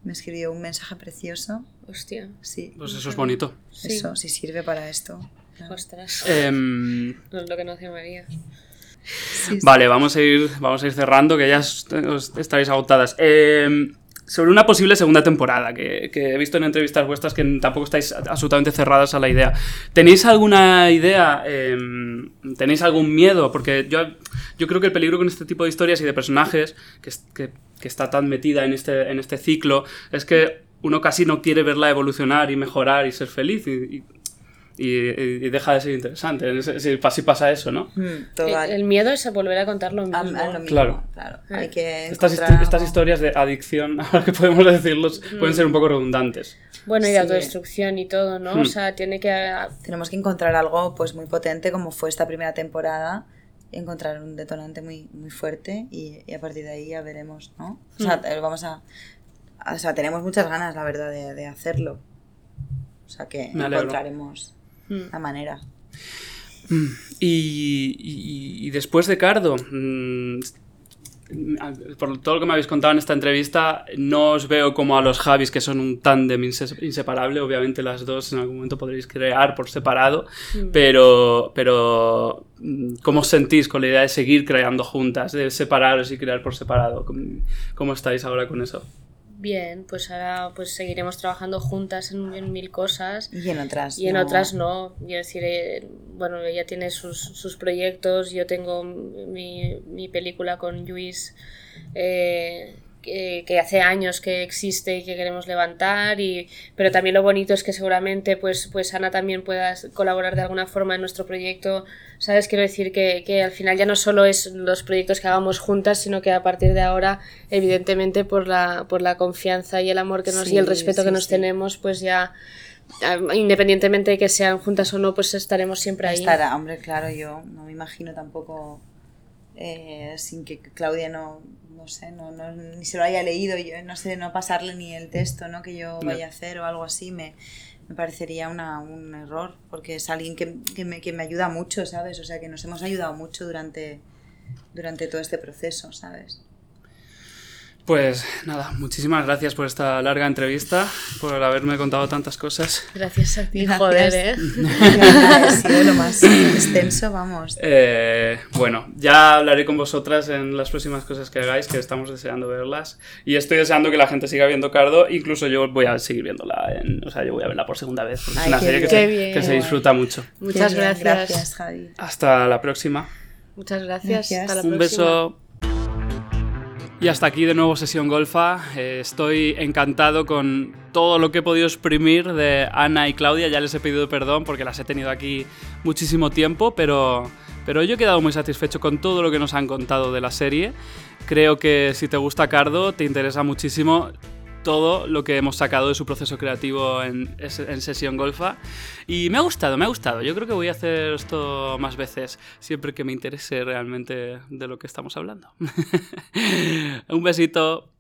Me escribió un mensaje precioso. Hostia. Sí, Pues eso es bonito. Sí. eso sí sirve para esto. Claro. Ostras. Em, No es lo que no hace María. Sí, sí. Vale, vamos a ir, vamos a ir cerrando, que ya os- os estaréis agotadas. Eh, sobre una posible segunda temporada, que, que he visto en entrevistas vuestras que tampoco estáis absolutamente cerradas a la idea. ¿Tenéis alguna idea? eh, ¿Tenéis algún miedo? Porque yo, yo creo que el peligro con este tipo de historias y de personajes, que, que- está tan metida en este, en este ciclo, es que uno casi no quiere verla evolucionar y mejorar y ser feliz. Y- y deja de ser interesante. Si, si pasa eso, ¿no? Mm, total. El, el miedo es a volver a contar lo mismo. A- a lo mismo, Claro. claro. Hay que Estas, historias de adicción, ahora que podemos decirlos, pueden ser un poco redundantes. Bueno, y de Sí. autodestrucción y todo, ¿no? Hmm. O sea, tiene que... Tenemos que encontrar algo pues muy potente como fue esta primera temporada, encontrar un detonante muy, muy fuerte y, y a partir de ahí ya veremos, ¿no? O sea, eh, vamos a, O sea, tenemos muchas ganas, la verdad, de, de hacerlo. O sea que Me encontraremos Hmm. la manera. Y, y- y después de Cardo, mm, por todo lo que me habéis contado en esta entrevista, no os veo como a los Javis, que son un tándem inse- inseparable. Obviamente las dos en algún momento podréis crear por separado, pero, pero mm, ¿cómo os sentís con la idea de seguir creando juntas, de separaros y crear por separado? ¿Cómo, cómo estáis ahora con eso? Bien, pues ahora pues seguiremos trabajando juntas en, en mil cosas. Y en otras. Y en no. otras no. Quiero decir, eh, bueno, ella tiene sus, sus proyectos, yo tengo mi, mi película con Luis, eh, que, que hace años que existe y que queremos levantar, y, pero también lo bonito es que seguramente pues, pues Ana también pueda colaborar de alguna forma en nuestro proyecto. ¿Sabes? Quiero decir que, que al final ya no solo es los proyectos que hagamos juntas, sino que a partir de ahora, evidentemente, por la, por la confianza y el amor que nos y el Sí, respeto que sí, nos sí. tenemos, pues ya Ah, independientemente de que sean juntas o no, pues estaremos siempre ahí. Estará, hombre, claro, yo no me imagino tampoco eh, sin que Claudia no, no sé, no, no- ni se lo haya leído, yo no sé, no pasarle ni el texto ¿no? que yo Ya. vaya a hacer o algo así, me, me parecería una, un error, porque es alguien que, que me, que me ayuda mucho, ¿sabes? O sea, que nos hemos ayudado mucho durante, durante todo este proceso, ¿sabes? Pues nada, muchísimas gracias por esta larga entrevista, por haberme contado tantas cosas. Gracias a ti, Gracias. joder, ¿eh? ha sido lo más extenso, vamos. Eh, bueno, ya hablaré con vosotras en las próximas cosas que hagáis, que estamos deseando verlas. Y estoy deseando que la gente siga viendo Cardo, incluso yo voy a seguir viéndola, en- o sea, yo voy a verla por segunda vez, porque es una serie que, se, que se disfruta mucho. Muchas gracias. Gracias, Javi. Hasta la próxima. Muchas gracias. Gracias. Hasta la Un próxima. beso. Y hasta aquí de nuevo Sesión Golfa. Eh, estoy encantado con todo lo que he podido exprimir de Ana y Claudia. Ya les he pedido perdón porque las he tenido aquí muchísimo tiempo, pero, pero yo he quedado muy satisfecho con todo lo que nos han contado de la serie. Creo que si te gusta Cardo, te interesa muchísimo todo lo que hemos sacado de su proceso creativo en, Sesión Golfa. Y me ha gustado, me ha gustado. Yo creo que voy a hacer esto más veces, siempre que me interese realmente de lo que estamos hablando. Un besito.